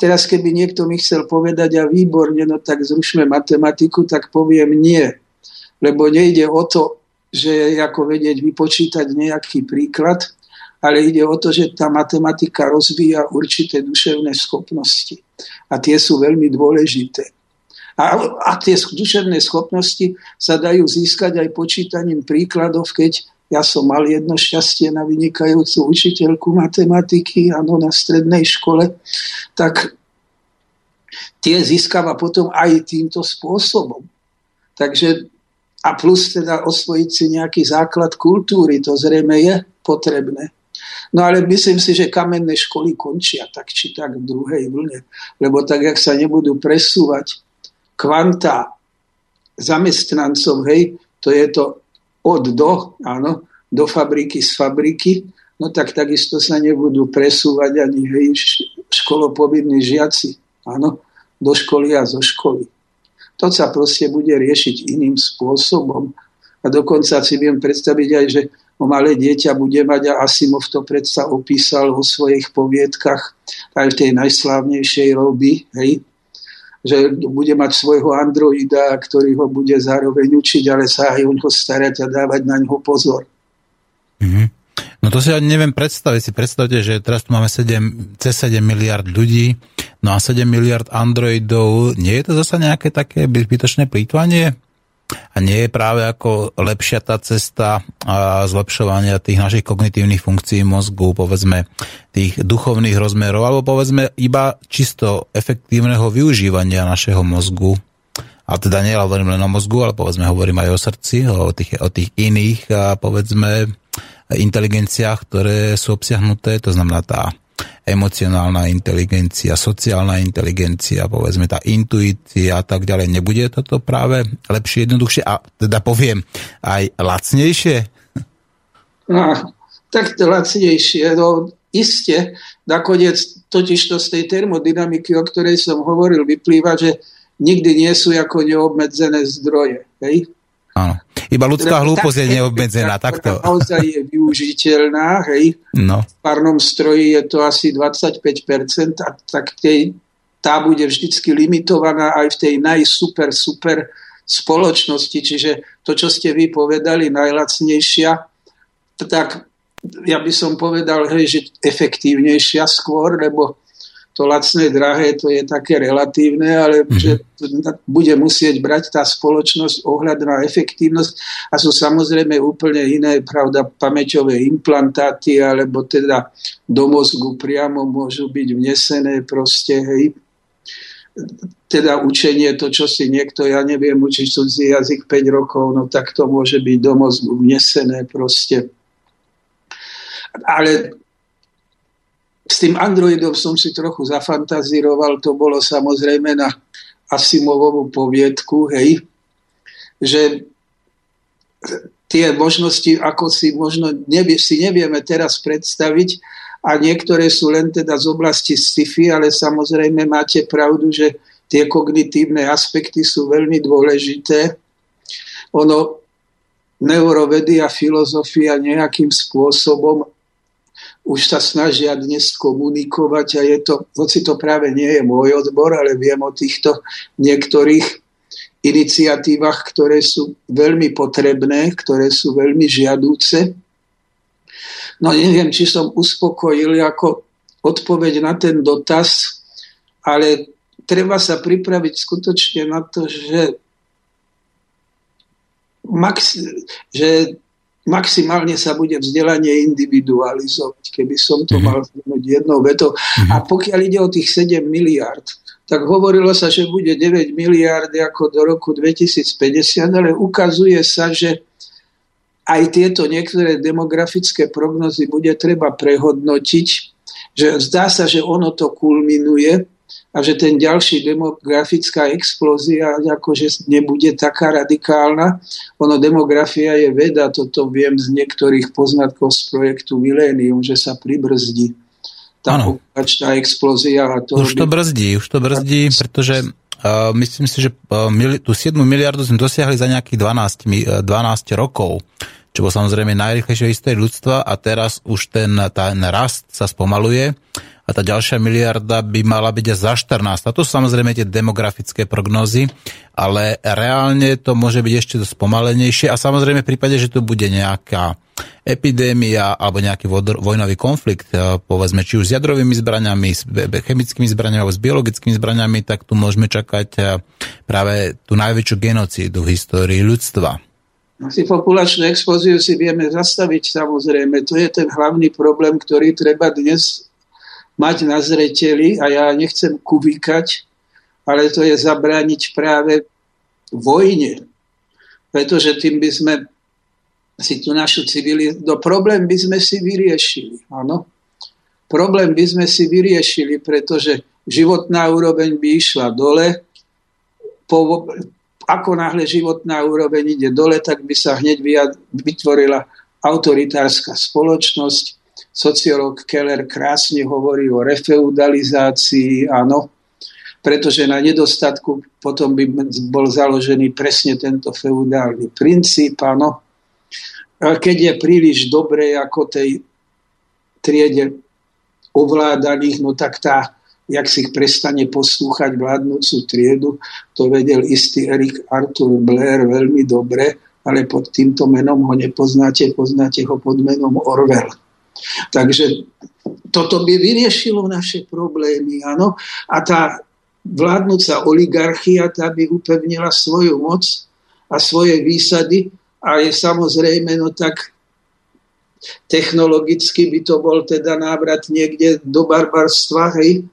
Teraz keby niekto mi chcel povedať a výborne, no tak zrušme matematiku, tak poviem nie. Lebo nejde o to, že ako vedieť vypočítať nejaký príklad, ale ide o to, že tá matematika rozvíja určité duševné schopnosti. A tie sú veľmi dôležité. A, a tie duševné schopnosti sa dajú získať aj počítaním príkladov, keď ja som mal jedno šťastie na vynikajúcu učiteľku matematiky, áno, na strednej škole, tak tie získava potom aj týmto spôsobom. Takže a plus teda osvojiť si nejaký základ kultúry, to zrejme je potrebné. No ale myslím si, že kamenné školy končia tak či tak v druhej vlne. Lebo tak, jak sa nebudú presúvať kvanta zamestnancov, hej, to je to od do, áno, do fabriky z fabriky no tak takisto sa nebudú presúvať ani hej, školopovinní žiaci áno, do školy a zo školy. To sa proste bude riešiť iným spôsobom. A dokonca si viem predstaviť aj, že malé dieťa bude mať, a Asimov to predsa opísal vo svojich poviedkach, aj v tej najslávnejšej roby, hej, že bude mať svojho androida, ktorý ho bude zároveň učiť, ale sa aj o neho starať a dávať na ňo pozor. Mm-hmm. No to si ja neviem predstaviť. Si predstavte, že teraz tu máme 7, cez 7 miliard ľudí, no a 7 miliard androidov. Nie je to zase nejaké také bytočné plýtvanie? A nie je práve ako lepšia tá cesta zlepšovania tých našich kognitívnych funkcií mozgu, povedzme tých duchovných rozmerov, alebo povedzme iba čisto efektívneho využívania našeho mozgu. A teda nie hovorím len o mozgu, ale povedzme hovorím aj o srdci, o tých, o tých iných, povedzme inteligenciách, ktoré sú obsiahnuté, to znamená tá emocionálna inteligencia, sociálna inteligencia, povedzme tá intuícia a tak ďalej. Nebude toto práve lepšie, jednoduchšie a teda poviem aj lacnejšie? No, tak to lacnejšie, no iste, nakoniec totiž to z tej termodynamiky, o ktorej som hovoril, vyplýva, že nikdy nie sú ako neobmedzené zdroje. Hej? Áno. Iba ľudská hlúposť je neobmedzená, takto. Naozaj je využiteľná, hej. No. V párnom stroji je to asi 25%, a tak tej, tá bude vždycky limitovaná aj v tej najsuper, super spoločnosti. Čiže to, čo ste vy povedali, najlacnejšia, tak ja by som povedal, hej, že efektívnejšia skôr, lebo to lacné, drahé, to je také relatívne, ale mm-hmm. že bude musieť brať tá spoločnosť ohľad na efektívnosť a sú samozrejme úplne iné, pravda, pamäťové implantáty, alebo teda do mozgu priamo môžu byť vnesené proste, hej, teda učenie, to, čo si niekto, ja neviem, učiť cudzí jazyk 5 rokov, no tak to môže byť do mozgu vnesené proste. Ale s tým Androidom som si trochu zafantazíroval, to bolo samozrejme na Asimovovú poviedku, hej, že tie možnosti, ako si možno nevie, si nevieme teraz predstaviť a niektoré sú len teda z oblasti sci-fi, ale samozrejme máte pravdu, že tie kognitívne aspekty sú veľmi dôležité. Ono, neurovedy a filozofia nejakým spôsobom už sa snažia dnes komunikovať a je to, hoci to práve nie je môj odbor, ale viem o týchto niektorých iniciatívach, ktoré sú veľmi potrebné, ktoré sú veľmi žiadúce. No neviem, či som uspokojil ako odpoveď na ten dotaz, ale treba sa pripraviť skutočne na to, že, max, že maximálne sa bude vzdelanie individualizovať, keby som to mm-hmm. mal zhrnúť jednou vetou. A pokiaľ ide o tých 7 miliard, tak hovorilo sa, že bude 9 miliard ako do roku 2050, ale ukazuje sa, že aj tieto niektoré demografické prognozy bude treba prehodnotiť, že zdá sa, že ono to kulminuje, a že ten ďalší demografická explózia akože nebude taká radikálna. Ono demografia je veda, toto viem z niektorých poznatkov z projektu Millennium, že sa pribrzdí tá populačná explózia. A to už to brzdí, už to brzdí, pretože uh, myslím si, že uh, mili, tú 7 miliardu sme dosiahli za nejakých 12, uh, 12 rokov čo bol samozrejme najrychlejšie histórii ľudstva a teraz už ten, ten rast sa spomaluje a tá ďalšia miliarda by mala byť za 14. A to sú samozrejme tie demografické prognózy, ale reálne to môže byť ešte dosť pomalenejšie a samozrejme v prípade, že tu bude nejaká epidémia alebo nejaký vojnový konflikt, e, povedzme či už s jadrovými zbraniami, s chemickými zbraniami alebo s biologickými zbraniami, tak tu môžeme čakať e, práve tú najväčšiu genocídu v histórii ľudstva. Si populačnú explóziu si vieme zastaviť samozrejme. To je ten hlavný problém, ktorý treba dnes mať na zreteli a ja nechcem kubikať, ale to je zabrániť práve vojne. Pretože tým by sme si tu našu civilizáciu... No problém by sme si vyriešili, áno. Problém by sme si vyriešili, pretože životná úroveň by išla dole. Po, ako náhle životná úroveň ide dole, tak by sa hneď vytvorila autoritárska spoločnosť, sociológ Keller krásne hovorí o refeudalizácii, áno, pretože na nedostatku potom by bol založený presne tento feudálny princíp, áno. Keď je príliš dobre ako tej triede ovládaných, no tak tá, jak si ich prestane poslúchať vládnúcu triedu, to vedel istý Erik Arthur Blair veľmi dobre, ale pod týmto menom ho nepoznáte, poznáte ho pod menom Orwell. Takže toto by vyriešilo naše problémy, áno. A tá vládnúca oligarchia, tá by upevnila svoju moc a svoje výsady a je samozrejme, no tak technologicky by to bol teda návrat niekde do barbarstva, hej,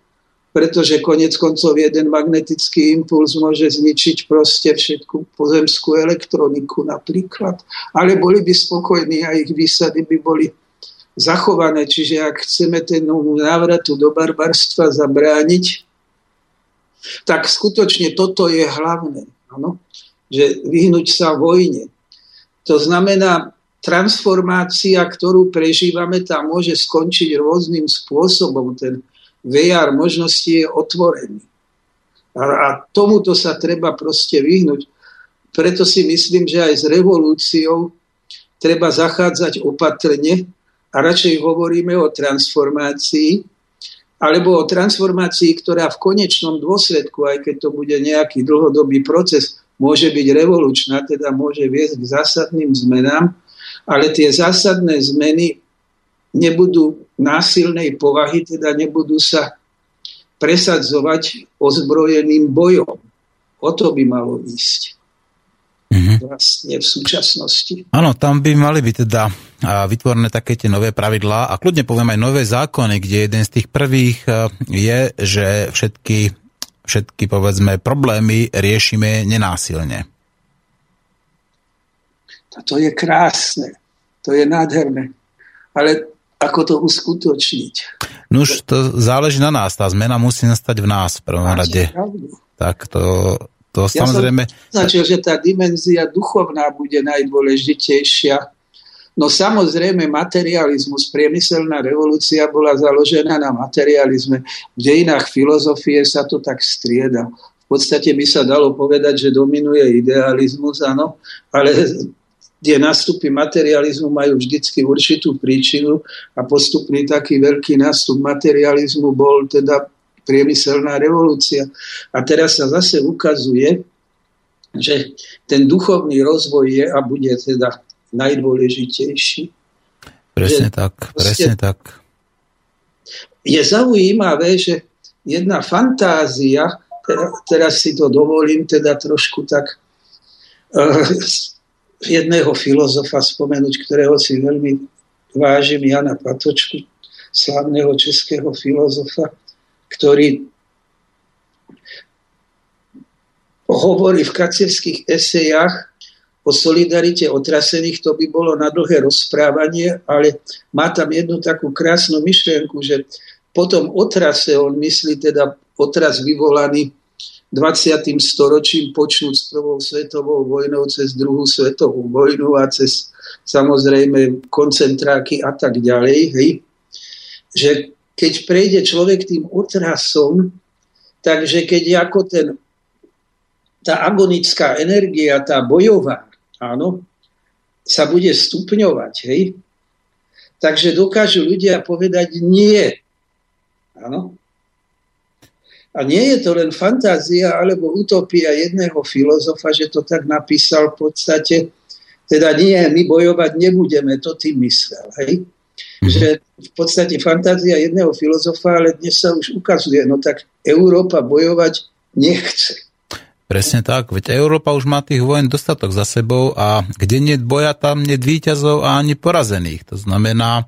pretože konec koncov jeden magnetický impuls môže zničiť proste všetku pozemskú elektroniku napríklad. Ale boli by spokojní a ich výsady by boli zachované. Čiže ak chceme ten návratu do barbarstva zabrániť, tak skutočne toto je hlavné. Ano? Že vyhnúť sa vojne. To znamená, transformácia, ktorú prežívame, tá môže skončiť rôznym spôsobom. Ten VR možností je otvorený. A, a tomuto sa treba proste vyhnúť. Preto si myslím, že aj s revolúciou treba zachádzať opatrne a radšej hovoríme o transformácii, alebo o transformácii, ktorá v konečnom dôsledku, aj keď to bude nejaký dlhodobý proces, môže byť revolučná, teda môže viesť k zásadným zmenám, ale tie zásadné zmeny nebudú násilnej povahy, teda nebudú sa presadzovať ozbrojeným bojom. O to by malo ísť. Mm-hmm. Vlastne v súčasnosti. Áno, tam by mali byť teda vytvorené také tie nové pravidlá a kľudne poviem aj nové zákony, kde jeden z tých prvých je, že všetky, všetky povedzme problémy riešime nenásilne. A to je krásne, to je nádherné. Ale ako to uskutočniť? No už to záleží na nás, tá zmena musí nastať v nás v prvom rade. Tak to, to ja samozrejme... Som že tá dimenzia duchovná bude najdôležitejšia No samozrejme, materializmus, priemyselná revolúcia bola založená na materializme. V dejinách filozofie sa to tak strieda. V podstate by sa dalo povedať, že dominuje idealizmus, áno, ale tie nástupy materializmu majú vždycky určitú príčinu a postupný taký veľký nástup materializmu bol teda priemyselná revolúcia. A teraz sa zase ukazuje, že ten duchovný rozvoj je a bude teda najdôležitejší. Presne že tak, presne tak. Je zaujímavé, že jedna fantázia, teraz si to dovolím teda trošku tak uh, jedného filozofa spomenúť, ktorého si veľmi vážim, Jana Patočku, slávneho českého filozofa, ktorý hovorí v kacierských esejach o solidarite otrasených, to by bolo na dlhé rozprávanie, ale má tam jednu takú krásnu myšlienku, že potom otrase, on myslí teda otras vyvolaný 20. storočím, počnúť s prvou svetovou vojnou cez druhú svetovú vojnu a cez samozrejme koncentráky a tak ďalej, hej, že keď prejde človek tým otrasom, takže keď ako ten, tá agonická energia, tá bojová, áno, sa bude stupňovať, hej, takže dokážu ľudia povedať nie. Áno. A nie je to len fantázia alebo utopia jedného filozofa, že to tak napísal v podstate, teda nie, my bojovať nebudeme, to tým myslel. Hej? Mm-hmm. Že v podstate fantázia jedného filozofa, ale dnes sa už ukazuje, no tak Európa bojovať nechce. Presne tak, veď Európa už má tých vojen dostatok za sebou a kde nie boja, tam nie víťazov a ani porazených. To znamená,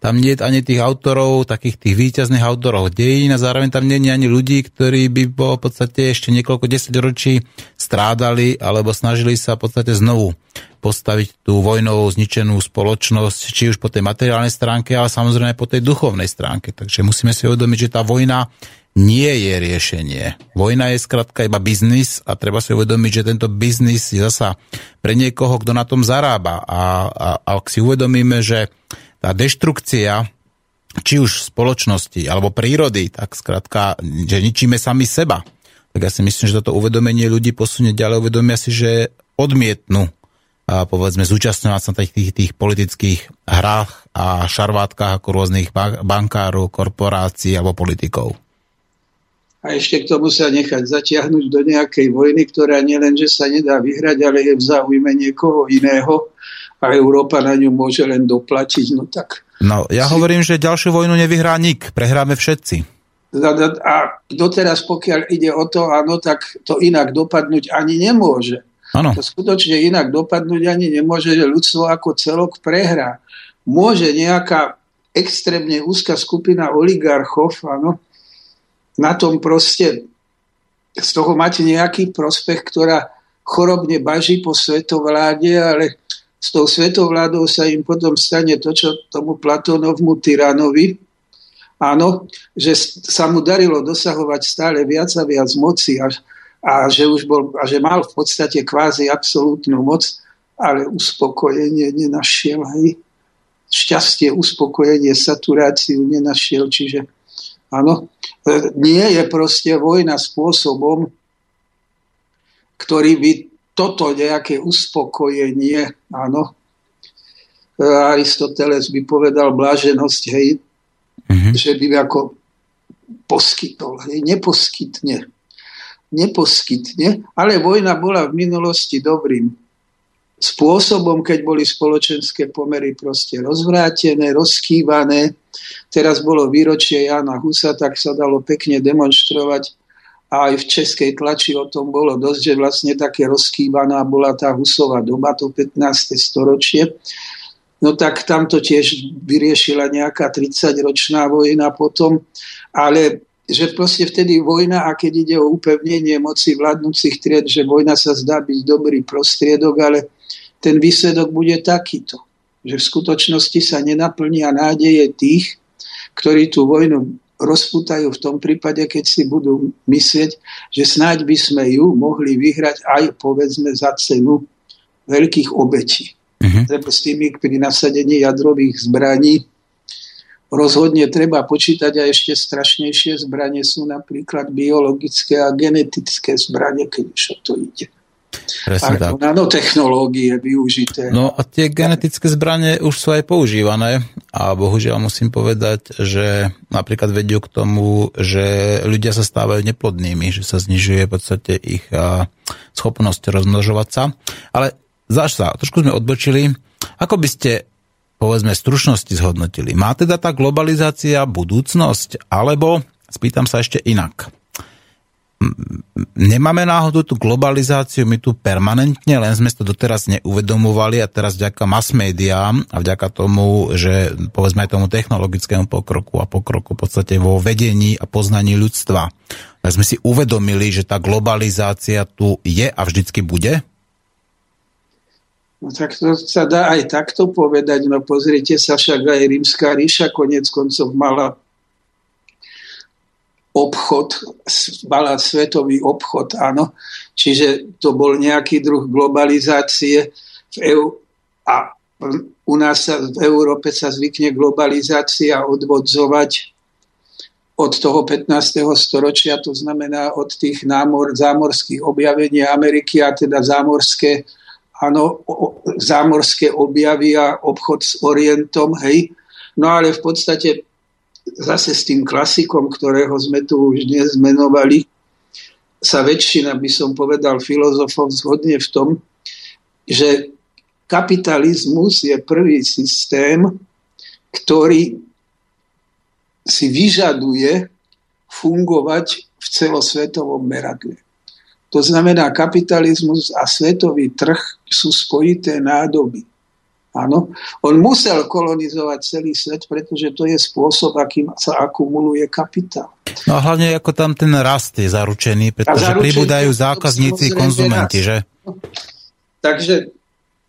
tam nie je ani tých autorov, takých tých víťazných autorov dejín a zároveň tam nie je ani ľudí, ktorí by po v podstate ešte niekoľko desaťročí strádali alebo snažili sa v podstate znovu postaviť tú vojnou zničenú spoločnosť, či už po tej materiálnej stránke, ale samozrejme po tej duchovnej stránke. Takže musíme si uvedomiť, že tá vojna nie je riešenie. Vojna je skrátka iba biznis a treba si uvedomiť, že tento biznis je zasa pre niekoho, kto na tom zarába. A, a, a ak si uvedomíme, že tá deštrukcia či už spoločnosti alebo prírody, tak skrátka, že ničíme sami seba. Tak ja si myslím, že toto uvedomenie ľudí posunie ďalej, uvedomia si, že odmietnú a povedzme zúčastňovať sa tých, tých, tých politických hrách a šarvátkach ako rôznych bankárov, korporácií alebo politikov. A ešte k tomu sa nechať zatiahnuť do nejakej vojny, ktorá nielen, že sa nedá vyhrať, ale je v záujme niekoho iného a Európa na ňu môže len doplatiť. No tak No, ja si... hovorím, že ďalšiu vojnu nevyhrá nik, prehráme všetci. A doteraz, pokiaľ ide o to, áno, tak to inak dopadnúť ani nemôže. Ano. To skutočne inak dopadnúť ani nemôže, že ľudstvo ako celok prehrá. Môže nejaká extrémne úzka skupina oligarchov, áno, na tom proste z toho mať nejaký prospech, ktorá chorobne baží po svetovláde, ale s tou svetovládou sa im potom stane to, čo tomu Platónovmu tyranovi, áno, že sa mu darilo dosahovať stále viac a viac moci a, a, že, už bol, a že mal v podstate kvázi absolútnu moc, ale uspokojenie nenašiel. Hej. Šťastie, uspokojenie, saturáciu nenašiel. Čiže áno, nie je proste vojna spôsobom, ktorý by toto nejaké uspokojenie, áno, Aristoteles by povedal bláženosť, hej, mm-hmm. že by ako poskytol, hej, neposkytne. Neposkytne, ale vojna bola v minulosti dobrým spôsobom, keď boli spoločenské pomery proste rozvrátené, rozkývané. Teraz bolo výročie Jana Husa, tak sa dalo pekne demonstrovať a aj v českej tlači o tom bolo dosť, že vlastne také rozkývaná bola tá Husová doba, to 15. storočie. No tak tam to tiež vyriešila nejaká 30-ročná vojna potom, ale že proste vtedy vojna, a keď ide o upevnenie moci vládnúcich tried, že vojna sa zdá byť dobrý prostriedok, ale ten výsledok bude takýto, že v skutočnosti sa nenaplnia nádeje tých, ktorí tú vojnu rozputajú v tom prípade, keď si budú myslieť, že snáď by sme ju mohli vyhrať aj povedzme za cenu veľkých obetí. Uh-huh. Lebo s tými pri nasadení jadrových zbraní rozhodne treba počítať a ešte strašnejšie zbranie sú napríklad biologické a genetické zbranie, keď už o to ide. Presne tak. nanotechnológie využité. No a tie genetické zbranie už sú aj používané a bohužiaľ musím povedať, že napríklad vedú k tomu, že ľudia sa stávajú neplodnými, že sa znižuje v podstate ich schopnosť rozmnožovať sa. Ale zaš sa, trošku sme odbočili. Ako by ste povedzme stručnosti zhodnotili? Má teda tá globalizácia budúcnosť? Alebo, spýtam sa ešte inak, nemáme náhodou tú globalizáciu my tu permanentne, len sme to doteraz neuvedomovali a teraz vďaka mass médiám a vďaka tomu, že povedzme aj tomu technologickému pokroku a pokroku v podstate vo vedení a poznaní ľudstva, tak sme si uvedomili, že tá globalizácia tu je a vždycky bude? No tak to sa dá aj takto povedať. No pozrite sa, však aj rímska ríša konec koncov mala obchod, mala svetový obchod, áno. Čiže to bol nejaký druh globalizácie v EU a u nás sa, v Európe sa zvykne globalizácia odvodzovať od toho 15. storočia, to znamená od tých námor, zámorských objavení Ameriky a teda zámorské, áno, zámorské objavy a obchod s Orientom, hej. No ale v podstate zase s tým klasikom, ktorého sme tu už dnes menovali, sa väčšina, by som povedal, filozofov zhodne v tom, že kapitalizmus je prvý systém, ktorý si vyžaduje fungovať v celosvetovom meradle. To znamená, kapitalizmus a svetový trh sú spojité nádoby. Áno. On musel kolonizovať celý svet, pretože to je spôsob, akým sa akumuluje kapitál. No a hlavne ako tam ten rast je zaručený, pretože zaručený pribúdajú zákazníci, konzumenti, že? Takže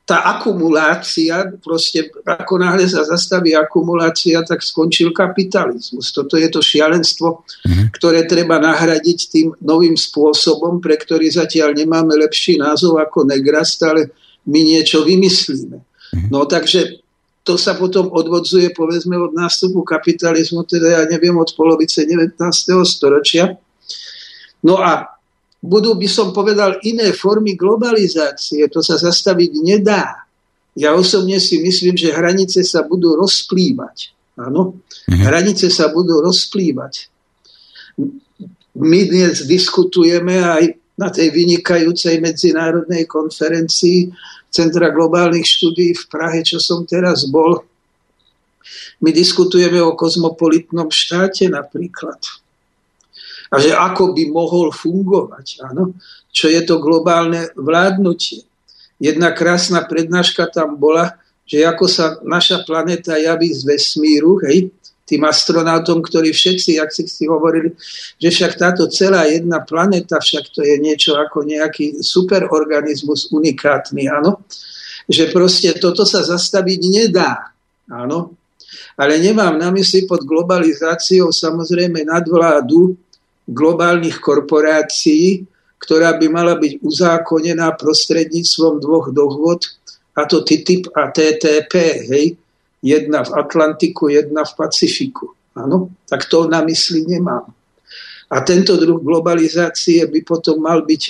tá akumulácia, proste ako náhle sa zastaví akumulácia, tak skončil kapitalizmus. Toto je to šialenstvo, mm-hmm. ktoré treba nahradiť tým novým spôsobom, pre ktorý zatiaľ nemáme lepší názov ako negrast, ale my niečo vymyslíme. No takže to sa potom odvodzuje povedzme od nástupu kapitalizmu, teda ja neviem, od polovice 19. storočia. No a budú, by som povedal, iné formy globalizácie. To sa zastaviť nedá. Ja osobne si myslím, že hranice sa budú rozplývať. Áno, mhm. hranice sa budú rozplývať. My dnes diskutujeme aj na tej vynikajúcej medzinárodnej konferencii Centra globálnych štúdí v Prahe, čo som teraz bol. My diskutujeme o kozmopolitnom štáte napríklad. A že ako by mohol fungovať, áno? čo je to globálne vládnutie. Jedna krásna prednáška tam bola, že ako sa naša planéta javí z vesmíru, hej, tým astronautom, ktorí všetci, ak si si hovorili, že však táto celá jedna planeta, však to je niečo ako nejaký superorganizmus unikátny, áno, že proste toto sa zastaviť nedá, áno, ale nemám na mysli pod globalizáciou samozrejme nadvládu globálnych korporácií, ktorá by mala byť uzákonená prostredníctvom dvoch dohod, a to TTIP a TTP, hej, Jedna v Atlantiku, jedna v Pacifiku. Áno? Tak to na mysli nemám. A tento druh globalizácie by potom mal byť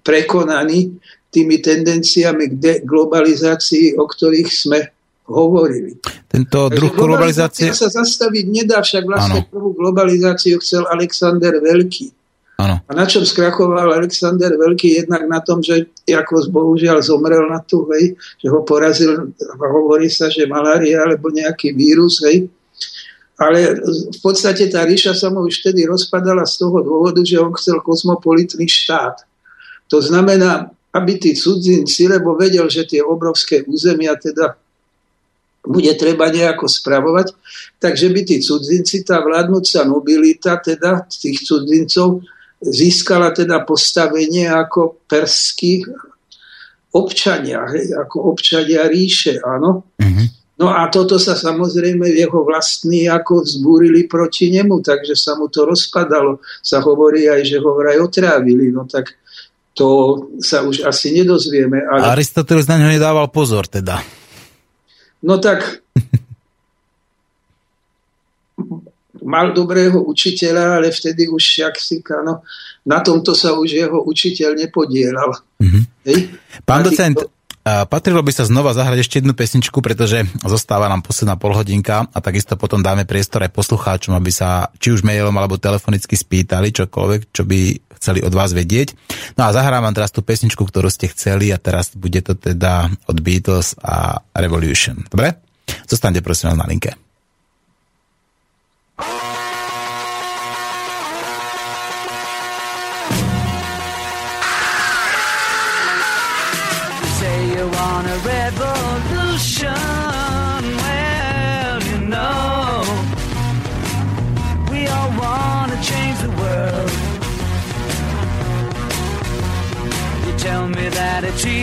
prekonaný tými tendenciami k globalizácii, o ktorých sme hovorili. Tento druh globalizácie... sa zastaviť nedá, však vlastne ano. prvú globalizáciu chcel Alexander Veľký. Ano. A na čom skrachoval Alexander Veľký? Jednak na tom, že ako bohužiaľ zomrel na tú, hej, že ho porazil, hovorí sa, že malária alebo nejaký vírus, hej. Ale v podstate tá ríša sa mu už vtedy rozpadala z toho dôvodu, že on chcel kozmopolitný štát. To znamená, aby tí cudzinci, lebo vedel, že tie obrovské územia teda bude treba nejako spravovať, takže by tí cudzinci, tá vládnúca nobilita teda tých cudzincov získala teda postavenie ako perskí občania, hej, ako občania ríše, áno. Mm-hmm. No a toto sa samozrejme jeho vlastní ako vzbúrili proti nemu, takže sa mu to rozpadalo. Sa hovorí aj, že ho vraj otrávili, no tak to sa už asi nedozvieme. Ale... Aristoteles na ňo nedával pozor teda. No tak mal dobrého učiteľa, ale vtedy už, jak si no, na tomto sa už jeho učiteľ nepodielal. Mm-hmm. Hej? Pán docent, patrilo by sa znova zahrať ešte jednu pesničku, pretože zostáva nám posledná polhodinka a takisto potom dáme priestor aj poslucháčom, aby sa či už mailom alebo telefonicky spýtali čokoľvek, čo by chceli od vás vedieť. No a zahrávam teraz tú pesničku, ktorú ste chceli a teraz bude to teda od Beatles a Revolution. Dobre? Zostaňte prosím vás na linke.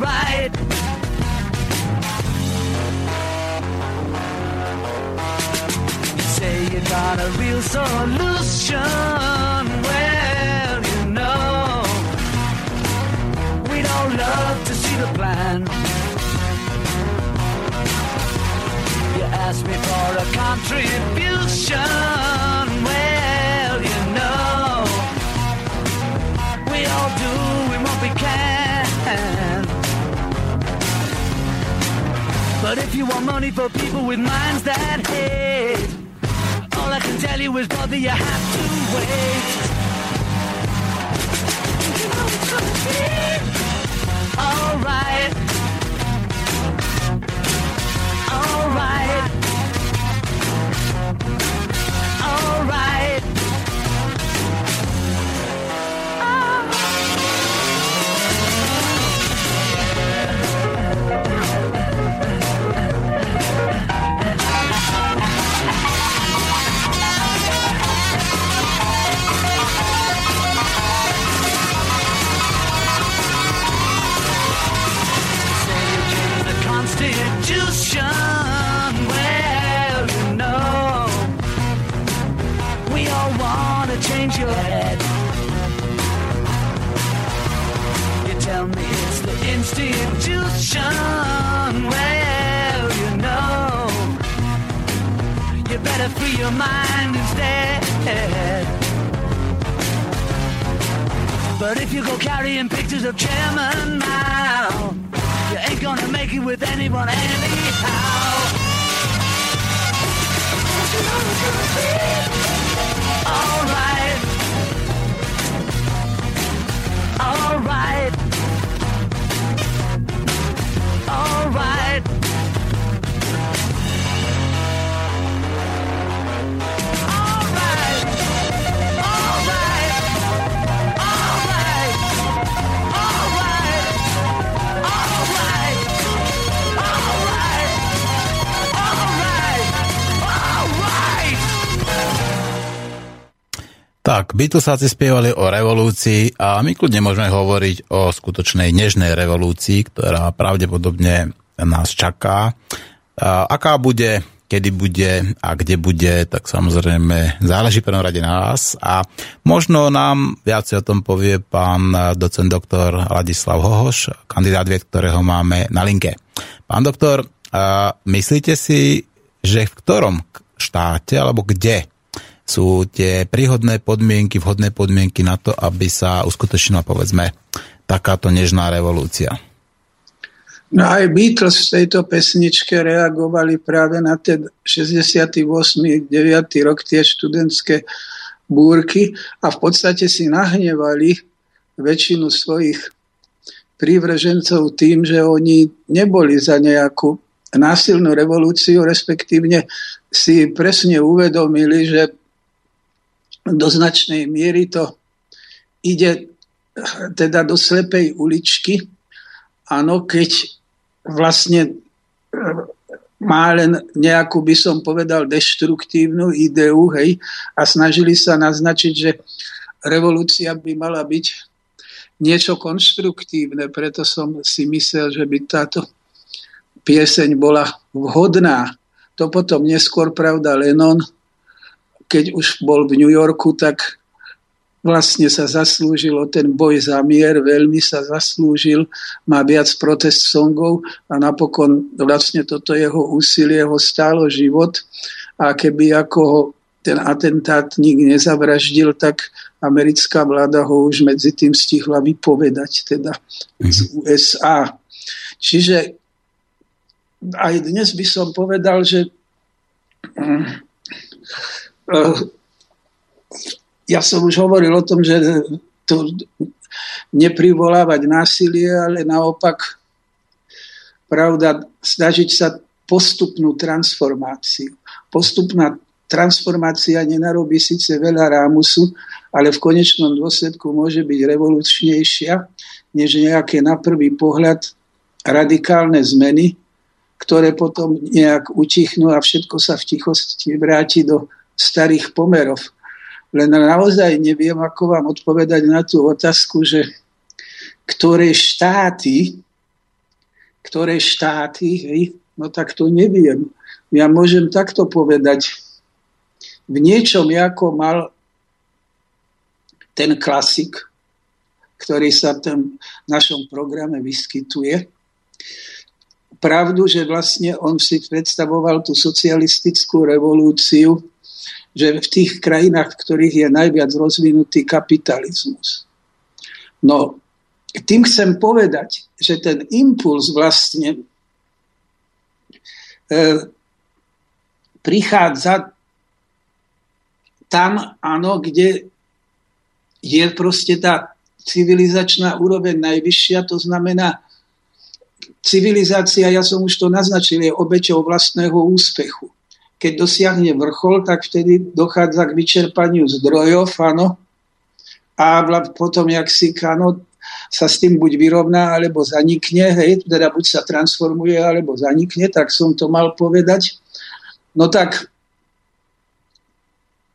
Alright. You say you got a real solution. Well, you know, we don't love to see the plan. You asked me for a contribution. Well, you know we all what we can. But if you want money for people with minds that hate, all I can tell you is, brother, you have to wait. Alright. Alright. ocean where you know we all wanna change your head. You tell me it's the institution Well, you know you better free your mind instead. But if you go carrying pictures of Chairman Mao ain't gonna make it with anyone anyhow. Alright. Alright. Alright. Tak, Beatlesáci spievali o revolúcii a my kľudne môžeme hovoriť o skutočnej nežnej revolúcii, ktorá pravdepodobne nás čaká. A aká bude, kedy bude a kde bude, tak samozrejme záleží prvom rade na nás a možno nám viacej o tom povie pán docent doktor Ladislav Hohoš, kandidát vied, ktorého máme na linke. Pán doktor, myslíte si, že v ktorom štáte alebo kde sú tie príhodné podmienky, vhodné podmienky na to, aby sa uskutočnila, povedzme, takáto nežná revolúcia? No aj Beatles v tejto pesničke reagovali práve na ten 68. 9. rok tie študentské búrky a v podstate si nahnevali väčšinu svojich prívržencov tým, že oni neboli za nejakú násilnú revolúciu, respektívne si presne uvedomili, že do značnej miery to ide teda do slepej uličky. Áno, keď vlastne e, má len nejakú, by som povedal, deštruktívnu ideu, hej, a snažili sa naznačiť, že revolúcia by mala byť niečo konštruktívne, preto som si myslel, že by táto pieseň bola vhodná. To potom neskôr, pravda, Lennon, keď už bol v New Yorku, tak vlastne sa zaslúžil o ten boj za mier, veľmi sa zaslúžil, má viac protest songov a napokon vlastne toto jeho úsilie ho stálo život a keby ako ho ten atentát nik nezavraždil, tak americká vláda ho už medzi tým stihla vypovedať, teda z mhm. USA. Čiže aj dnes by som povedal, že ja som už hovoril o tom, že to neprivolávať násilie, ale naopak pravda, snažiť sa postupnú transformáciu. Postupná transformácia nenarobí síce veľa rámusu, ale v konečnom dôsledku môže byť revolučnejšia než nejaké na prvý pohľad radikálne zmeny, ktoré potom nejak utichnú a všetko sa v tichosti vráti do starých pomerov. Len naozaj neviem, ako vám odpovedať na tú otázku, že ktoré štáty, ktoré štáty, hej, no tak to neviem. Ja môžem takto povedať. V niečom, ako mal ten klasik, ktorý sa v tom našom programe vyskytuje, pravdu, že vlastne on si predstavoval tú socialistickú revolúciu že v tých krajinách, v ktorých je najviac rozvinutý kapitalizmus. No, tým chcem povedať, že ten impuls vlastne e, prichádza tam, áno, kde je proste tá civilizačná úroveň najvyššia, to znamená, civilizácia, ja som už to naznačil, je obeťou vlastného úspechu keď dosiahne vrchol, tak vtedy dochádza k vyčerpaniu zdrojov, áno, a potom, jak si áno, sa s tým buď vyrovná, alebo zanikne, hej, teda buď sa transformuje, alebo zanikne, tak som to mal povedať. No tak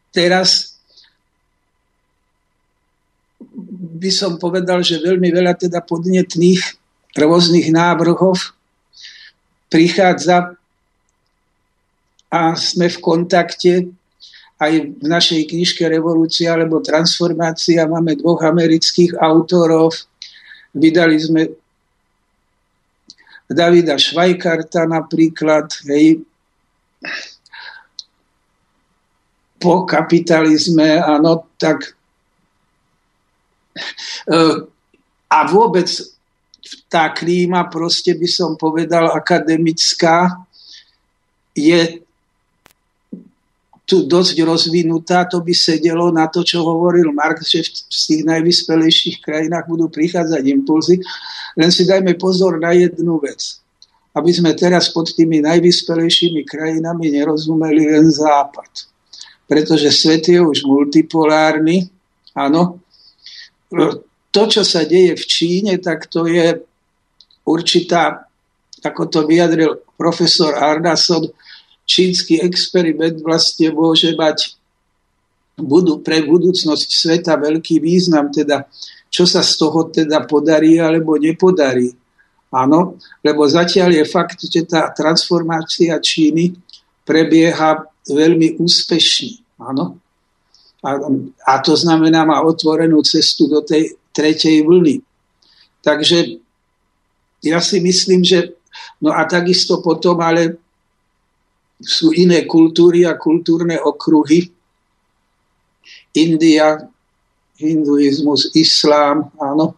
teraz by som povedal, že veľmi veľa teda podnetných rôznych návrhov prichádza a sme v kontakte aj v našej knižke Revolúcia alebo Transformácia máme dvoch amerických autorov. Vydali sme Davida Švajkarta napríklad, hej, po kapitalizme, áno, tak e, a vôbec tá klíma, proste by som povedal, akademická, je tu dosť rozvinutá, to by sedelo na to, čo hovoril Marx, že v tých najvyspelejších krajinách budú prichádzať impulzy. Len si dajme pozor na jednu vec. Aby sme teraz pod tými najvyspelejšími krajinami nerozumeli len Západ. Pretože svet je už multipolárny. Áno. To, čo sa deje v Číne, tak to je určitá, ako to vyjadril profesor Arnason, čínsky experiment vlastne môže mať budú, pre budúcnosť sveta veľký význam, teda čo sa z toho teda podarí alebo nepodarí. Áno, lebo zatiaľ je fakt, že tá transformácia Číny prebieha veľmi úspešne. Áno. A, a to znamená, má otvorenú cestu do tej tretej vlny. Takže ja si myslím, že no a takisto potom ale sú iné kultúry a kultúrne okruhy. India, hinduizmus, islám, áno.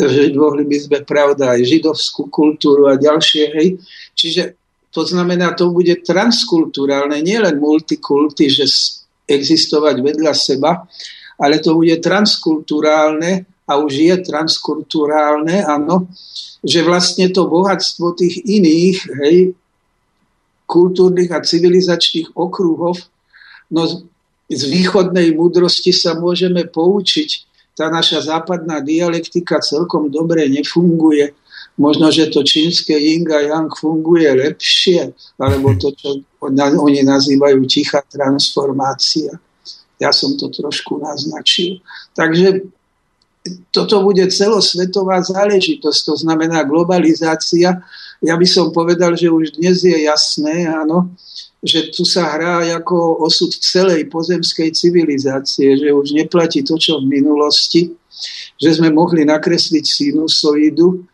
Že mohli by sme, pravda, aj židovskú kultúru a ďalšie, hej. Čiže to znamená, to bude transkulturálne, nielen multikulty, že existovať vedľa seba, ale to bude transkulturálne a už je transkulturálne, áno, že vlastne to bohatstvo tých iných, hej, kultúrnych a civilizačných okruhov, no z východnej múdrosti sa môžeme poučiť. Tá naša západná dialektika celkom dobre nefunguje. Možno, že to čínske yin a yang funguje lepšie, alebo to, čo oni nazývajú tichá transformácia. Ja som to trošku naznačil. Takže toto bude celosvetová záležitosť, to znamená globalizácia ja by som povedal, že už dnes je jasné, áno, že tu sa hrá ako osud celej pozemskej civilizácie, že už neplatí to, čo v minulosti, že sme mohli nakresliť sinusoidu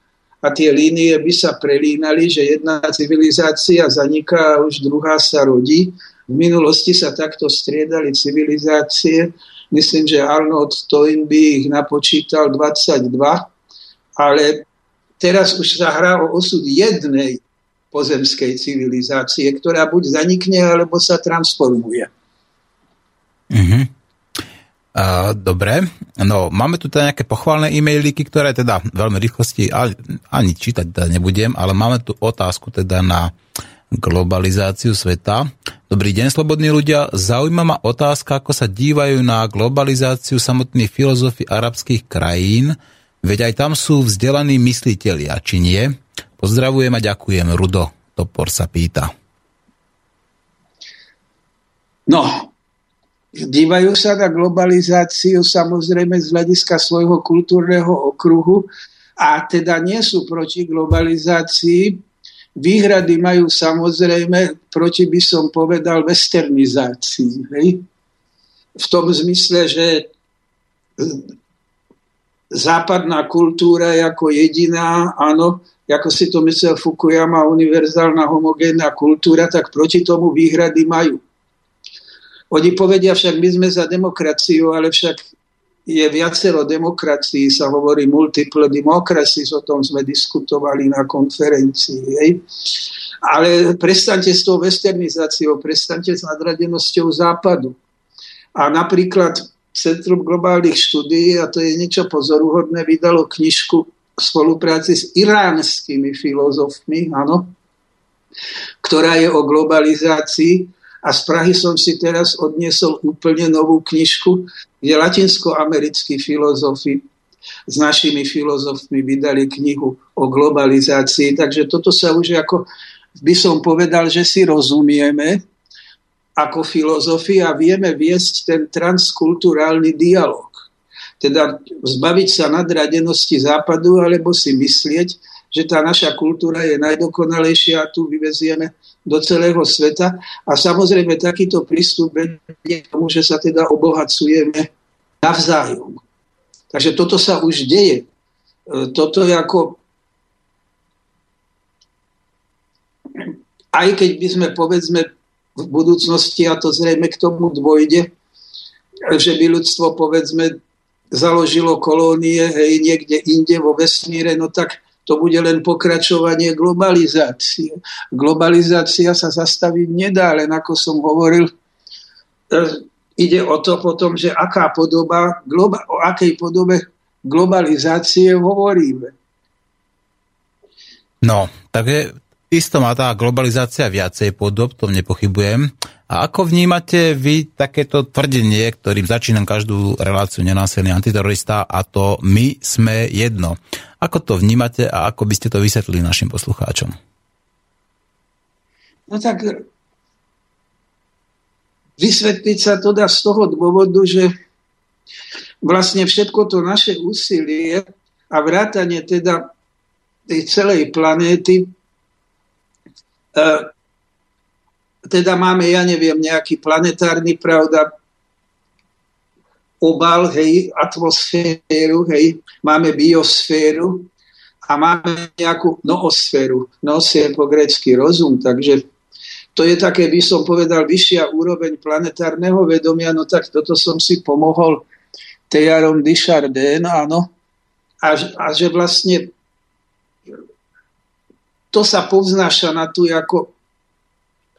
a tie línie by sa prelínali, že jedna civilizácia zaniká a už druhá sa rodí. V minulosti sa takto striedali civilizácie. Myslím, že Arnold Toynbee ich napočítal 22, ale teraz už sa hrá o osud jednej pozemskej civilizácie, ktorá buď zanikne, alebo sa transformuje. Uh, dobre, no máme tu teda nejaké pochválne e-mailiky, ktoré teda veľmi rýchlosti ani čítať teda nebudem, ale máme tu otázku teda na globalizáciu sveta. Dobrý deň, slobodní ľudia. Zaujíma ma otázka, ako sa dívajú na globalizáciu samotných filozofi arabských krajín, Veď aj tam sú vzdelaní a či nie? Pozdravujem a ďakujem, Rudo. Topor sa pýta. No, dívajú sa na globalizáciu samozrejme z hľadiska svojho kultúrneho okruhu a teda nie sú proti globalizácii. Výhrady majú samozrejme proti, by som povedal, westernizácii. Hej? V tom zmysle, že západná kultúra ako jediná, áno, ako si to myslel Fukuyama, univerzálna homogénna kultúra, tak proti tomu výhrady majú. Oni povedia však, my sme za demokraciu, ale však je viacero demokracií, sa hovorí multiple democracies, o tom sme diskutovali na konferencii. Hej. Ale prestaňte s tou westernizáciou, prestaňte s nadradenosťou západu. A napríklad Centrum globálnych štúdií, a to je niečo pozoruhodné, vydalo knižku v spolupráci s iránskymi filozofmi, áno, ktorá je o globalizácii. A z Prahy som si teraz odniesol úplne novú knižku, kde latinskoamerickí filozofi s našimi filozofmi vydali knihu o globalizácii. Takže toto sa už ako by som povedal, že si rozumieme, ako filozofia vieme viesť ten transkulturálny dialog. Teda zbaviť sa nadradenosti západu alebo si myslieť, že tá naša kultúra je najdokonalejšia a tu vyvezieme do celého sveta. A samozrejme takýto prístup vedie k tomu, že sa teda obohacujeme navzájom. Takže toto sa už deje. E, toto je ako aj keď by sme povedzme v budúcnosti, a to zrejme k tomu dôjde, že by ľudstvo povedzme založilo kolónie hej, niekde inde vo vesmíre, no tak to bude len pokračovanie globalizácie. Globalizácia sa zastaviť nedá, len ako som hovoril, e, ide o to potom, že aká podoba, globa, o akej podobe globalizácie hovoríme. No, takže Isto má tá globalizácia viacej podob, to nepochybujem. A ako vnímate vy takéto tvrdenie, ktorým začínam každú reláciu nenásilný antiterorista a to my sme jedno. Ako to vnímate a ako by ste to vysvetlili našim poslucháčom? No tak vysvetliť sa to dá z toho dôvodu, že vlastne všetko to naše úsilie a vrátanie teda tej celej planéty teda máme, ja neviem, nejaký planetárny, pravda, obal, hej, atmosféru, hej, máme biosféru a máme nejakú noosféru. Noos je po grecky rozum, takže to je také, by som povedal, vyššia úroveň planetárneho vedomia, no tak toto som si pomohol Tejarom Dichardin, áno, a, a že vlastne to sa povznáša na tú ako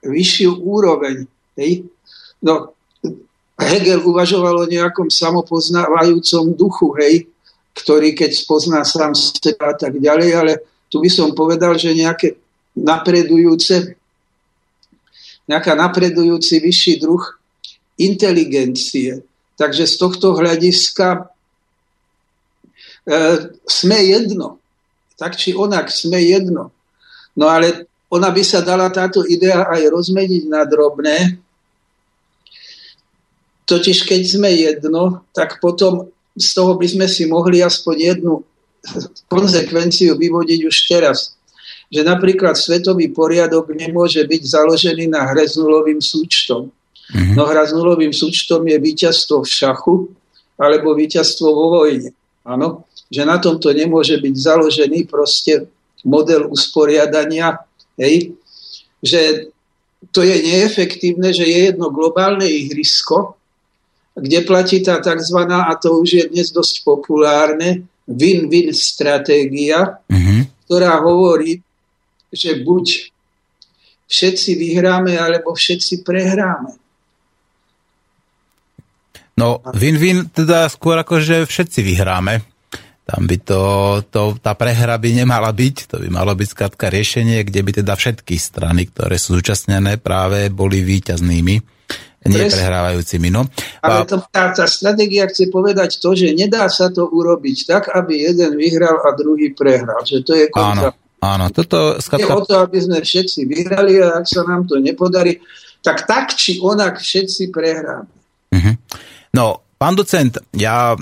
vyššiu úroveň. Hej? No, Hegel uvažoval o nejakom samopoznávajúcom duchu, hej, ktorý keď spozná sám seba a tak ďalej, ale tu by som povedal, že nejaké napredujúce, nejaká napredujúci vyšší druh inteligencie. Takže z tohto hľadiska e, sme jedno. Tak či onak sme jedno. No ale ona by sa dala táto idea aj rozmeniť na drobné. Totiž keď sme jedno, tak potom z toho by sme si mohli aspoň jednu konsekvenciu vyvodiť už teraz. Že napríklad svetový poriadok nemôže byť založený na hre s nulovým súčtom. Mm-hmm. No hra s nulovým súčtom je víťazstvo v šachu alebo víťazstvo vo vojne. Áno? Že na tomto nemôže byť založený proste model usporiadania, hej, že to je neefektívne, že je jedno globálne ihrisko, kde platí tá tzv. a to už je dnes dosť populárne, win-win stratégia, mm-hmm. ktorá hovorí, že buď všetci vyhráme, alebo všetci prehráme. No, win-win teda skôr ako, že všetci vyhráme. Tam by to, to, tá prehra by nemala byť, to by malo byť skrátka riešenie, kde by teda všetky strany, ktoré sú zúčastnené, práve boli víťaznými, nie prehrávajúcimi. No. Ale to, tá, tá stratégia chce povedať to, že nedá sa to urobiť tak, aby jeden vyhral a druhý prehral. Že to je kontra... Áno, áno. Toto, skrátka... Je o to, aby sme všetci vyhrali a ak sa nám to nepodarí, tak tak či onak všetci prehráme. Uh-huh. No, Pán docent, ja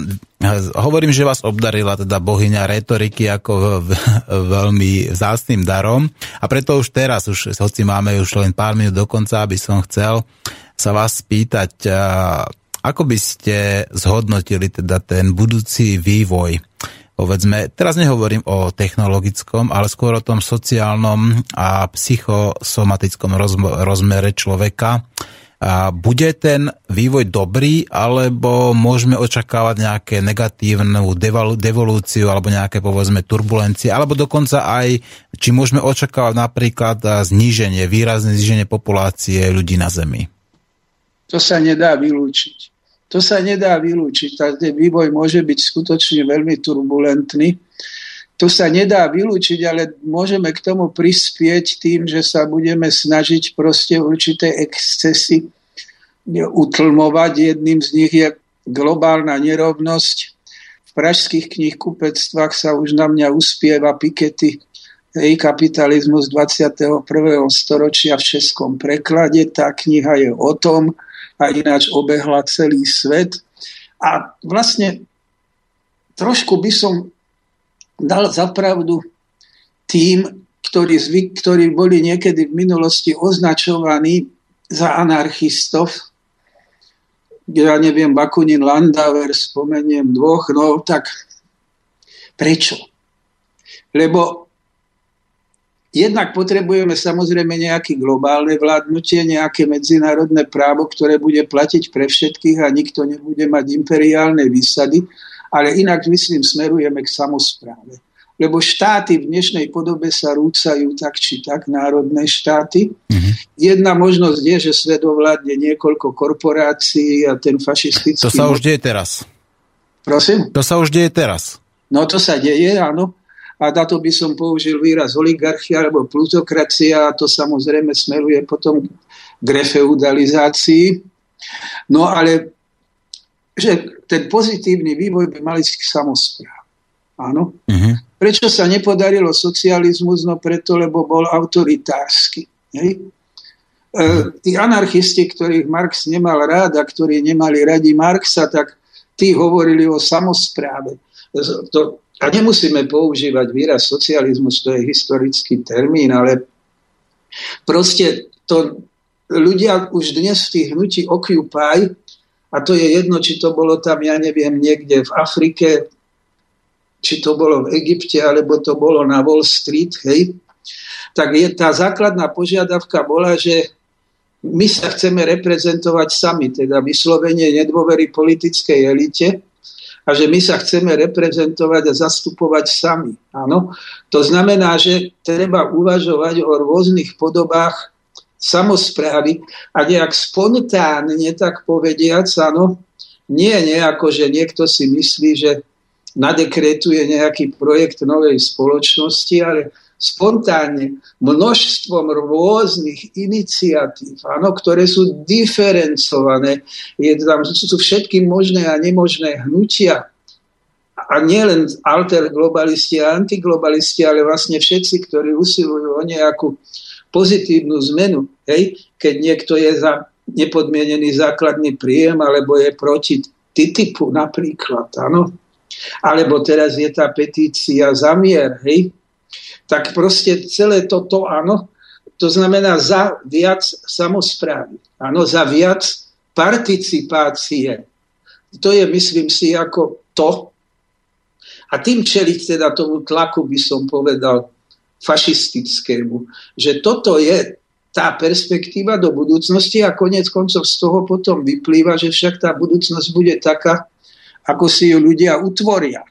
hovorím, že vás obdarila teda bohyňa retoriky ako veľmi vzácným darom. A preto už teraz, už, hoci máme už len pár minút do konca, aby som chcel sa vás spýtať, ako by ste zhodnotili teda ten budúci vývoj? Povedzme, teraz nehovorím o technologickom, ale skôr o tom sociálnom a psychosomatickom rozmere človeka a bude ten vývoj dobrý, alebo môžeme očakávať nejaké negatívnu devolúciu alebo nejaké povedzme turbulencie, alebo dokonca aj, či môžeme očakávať napríklad zníženie, výrazné zníženie populácie ľudí na Zemi? To sa nedá vylúčiť. To sa nedá vylúčiť. Ten vývoj môže byť skutočne veľmi turbulentný to sa nedá vylúčiť, ale môžeme k tomu prispieť tým, že sa budeme snažiť proste určité excesy utlmovať. Jedným z nich je globálna nerovnosť. V pražských knihkupectvách sa už na mňa uspieva Pikety jej kapitalizmus 21. storočia v českom preklade. Tá kniha je o tom a ináč obehla celý svet. A vlastne trošku by som dal zapravdu tým, ktorí, zvyk, ktorí boli niekedy v minulosti označovaní za anarchistov, ja neviem, Bakunin, Landauer, spomeniem dvoch, no tak prečo? Lebo jednak potrebujeme samozrejme nejaké globálne vládnutie, nejaké medzinárodné právo, ktoré bude platiť pre všetkých a nikto nebude mať imperiálne výsady, ale inak, myslím, smerujeme k samozpráve lebo štáty v dnešnej podobe sa rúcajú tak či tak, národné štáty. Mm-hmm. Jedna možnosť je, že svet ovládne niekoľko korporácií a ten fašistický... To sa už deje teraz. Prosím? To sa už deje teraz. No to sa deje, áno. A na to by som použil výraz oligarchia alebo plutokracia a to samozrejme smeruje potom k refeudalizácii. No ale že ten pozitívny vývoj by mali k samozpráv. Áno. Uh-huh. Prečo sa nepodarilo socializmus? No preto, lebo bol autoritársky. Hej? E, tí anarchisti, ktorých Marx nemal rád a ktorí nemali radi Marxa, tak tí hovorili o samozpráve. To, a nemusíme používať výraz socializmus, to je historický termín, ale proste to ľudia už dnes v tých hnutí Occupy, a to je jedno, či to bolo tam, ja neviem, niekde v Afrike, či to bolo v Egypte, alebo to bolo na Wall Street, hej, tak je, tá základná požiadavka bola, že my sa chceme reprezentovať sami, teda vyslovenie nedôvery politickej elite a že my sa chceme reprezentovať a zastupovať sami. Áno? To znamená, že treba uvažovať o rôznych podobách samozprávy a nejak spontánne, tak povediac, áno, nie nejako, že niekto si myslí, že nadekretuje nejaký projekt novej spoločnosti, ale spontánne množstvom rôznych iniciatív, áno, ktoré sú diferencované. Je tam, sú všetky možné a nemožné hnutia. A nielen alter globalisti a antiglobalisti, ale vlastne všetci, ktorí usilujú o nejakú pozitívnu zmenu. Hej? Keď niekto je za nepodmienený základný príjem alebo je proti TTIPu napríklad. Áno? alebo teraz je tá petícia za mier, hej, tak proste celé toto, áno, to znamená za viac samozprávy, áno, za viac participácie. To je, myslím si, ako to. A tým čeliť teda tomu tlaku, by som povedal, fašistickému. Že toto je tá perspektíva do budúcnosti a konec koncov z toho potom vyplýva, že však tá budúcnosť bude taká, ako si ju ľudia utvoria.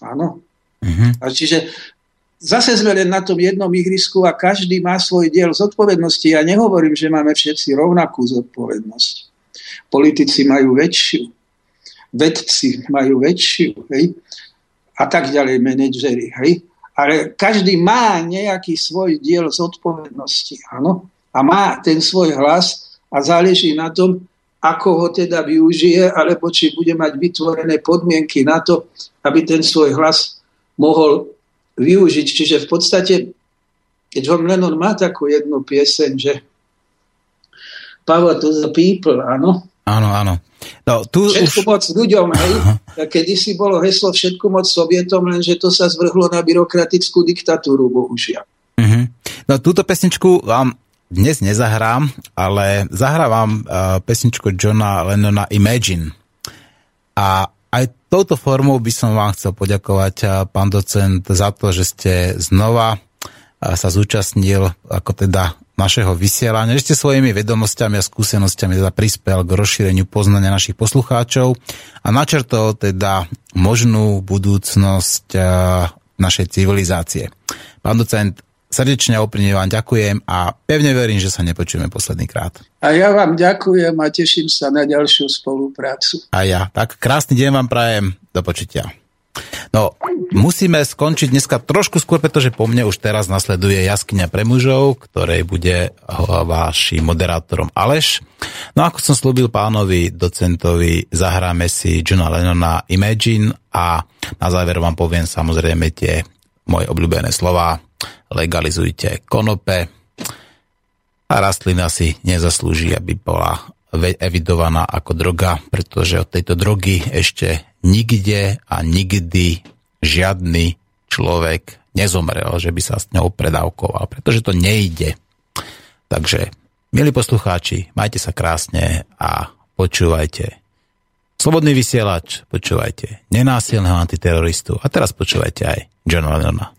Áno. Uh-huh. A čiže zase sme len na tom jednom ihrisku a každý má svoj diel zodpovednosti. Ja nehovorím, že máme všetci rovnakú zodpovednosť. Politici majú väčšiu, vedci majú väčšiu, hej? a tak ďalej, manažery. Hej? Ale každý má nejaký svoj diel zodpovednosti, áno? A má ten svoj hlas a záleží na tom, ako ho teda využije, alebo či bude mať vytvorené podmienky na to, aby ten svoj hlas mohol využiť. Čiže v podstate, keď John Lennon má takú jednu pieseň, že Power to the people, áno? Áno, áno. No, tu všetku už... moc ľuďom, hej. Kedy si bolo heslo všetku moc Sovietom, lenže to sa zvrhlo na byrokratickú diktatúru, bohužiaľ. Uh-huh. No túto pesničku vám dnes nezahrám, ale zahrávam uh, pesničku Johna Lennona Imagine. A aj touto formou by som vám chcel poďakovať, uh, pán docent, za to, že ste znova uh, sa zúčastnil ako teda našeho vysielania, ste svojimi vedomosťami a skúsenostiami teda prispel k rozšíreniu poznania našich poslucháčov a načrtol teda možnú budúcnosť našej civilizácie. Pán docent, Srdečne a úprimne vám ďakujem a pevne verím, že sa nepočujeme posledný krát. A ja vám ďakujem a teším sa na ďalšiu spoluprácu. A ja. Tak krásny deň vám prajem. Do počutia. No, musíme skončiť dneska trošku skôr, pretože po mne už teraz nasleduje Jaskyňa pre mužov, ktorej bude vášim moderátorom Aleš. No ako som slúbil pánovi docentovi, zahráme si Johna Lennona Imagine a na záver vám poviem samozrejme tie moje obľúbené slova legalizujte konope a rastlina si nezaslúži, aby bola evidovaná ako droga, pretože od tejto drogy ešte nikde a nikdy žiadny človek nezomrel, že by sa s ňou predávkoval, pretože to nejde. Takže, milí poslucháči, majte sa krásne a počúvajte. Slobodný vysielač, počúvajte. Nenásilného antiteroristu. A teraz počúvajte aj John Lennona.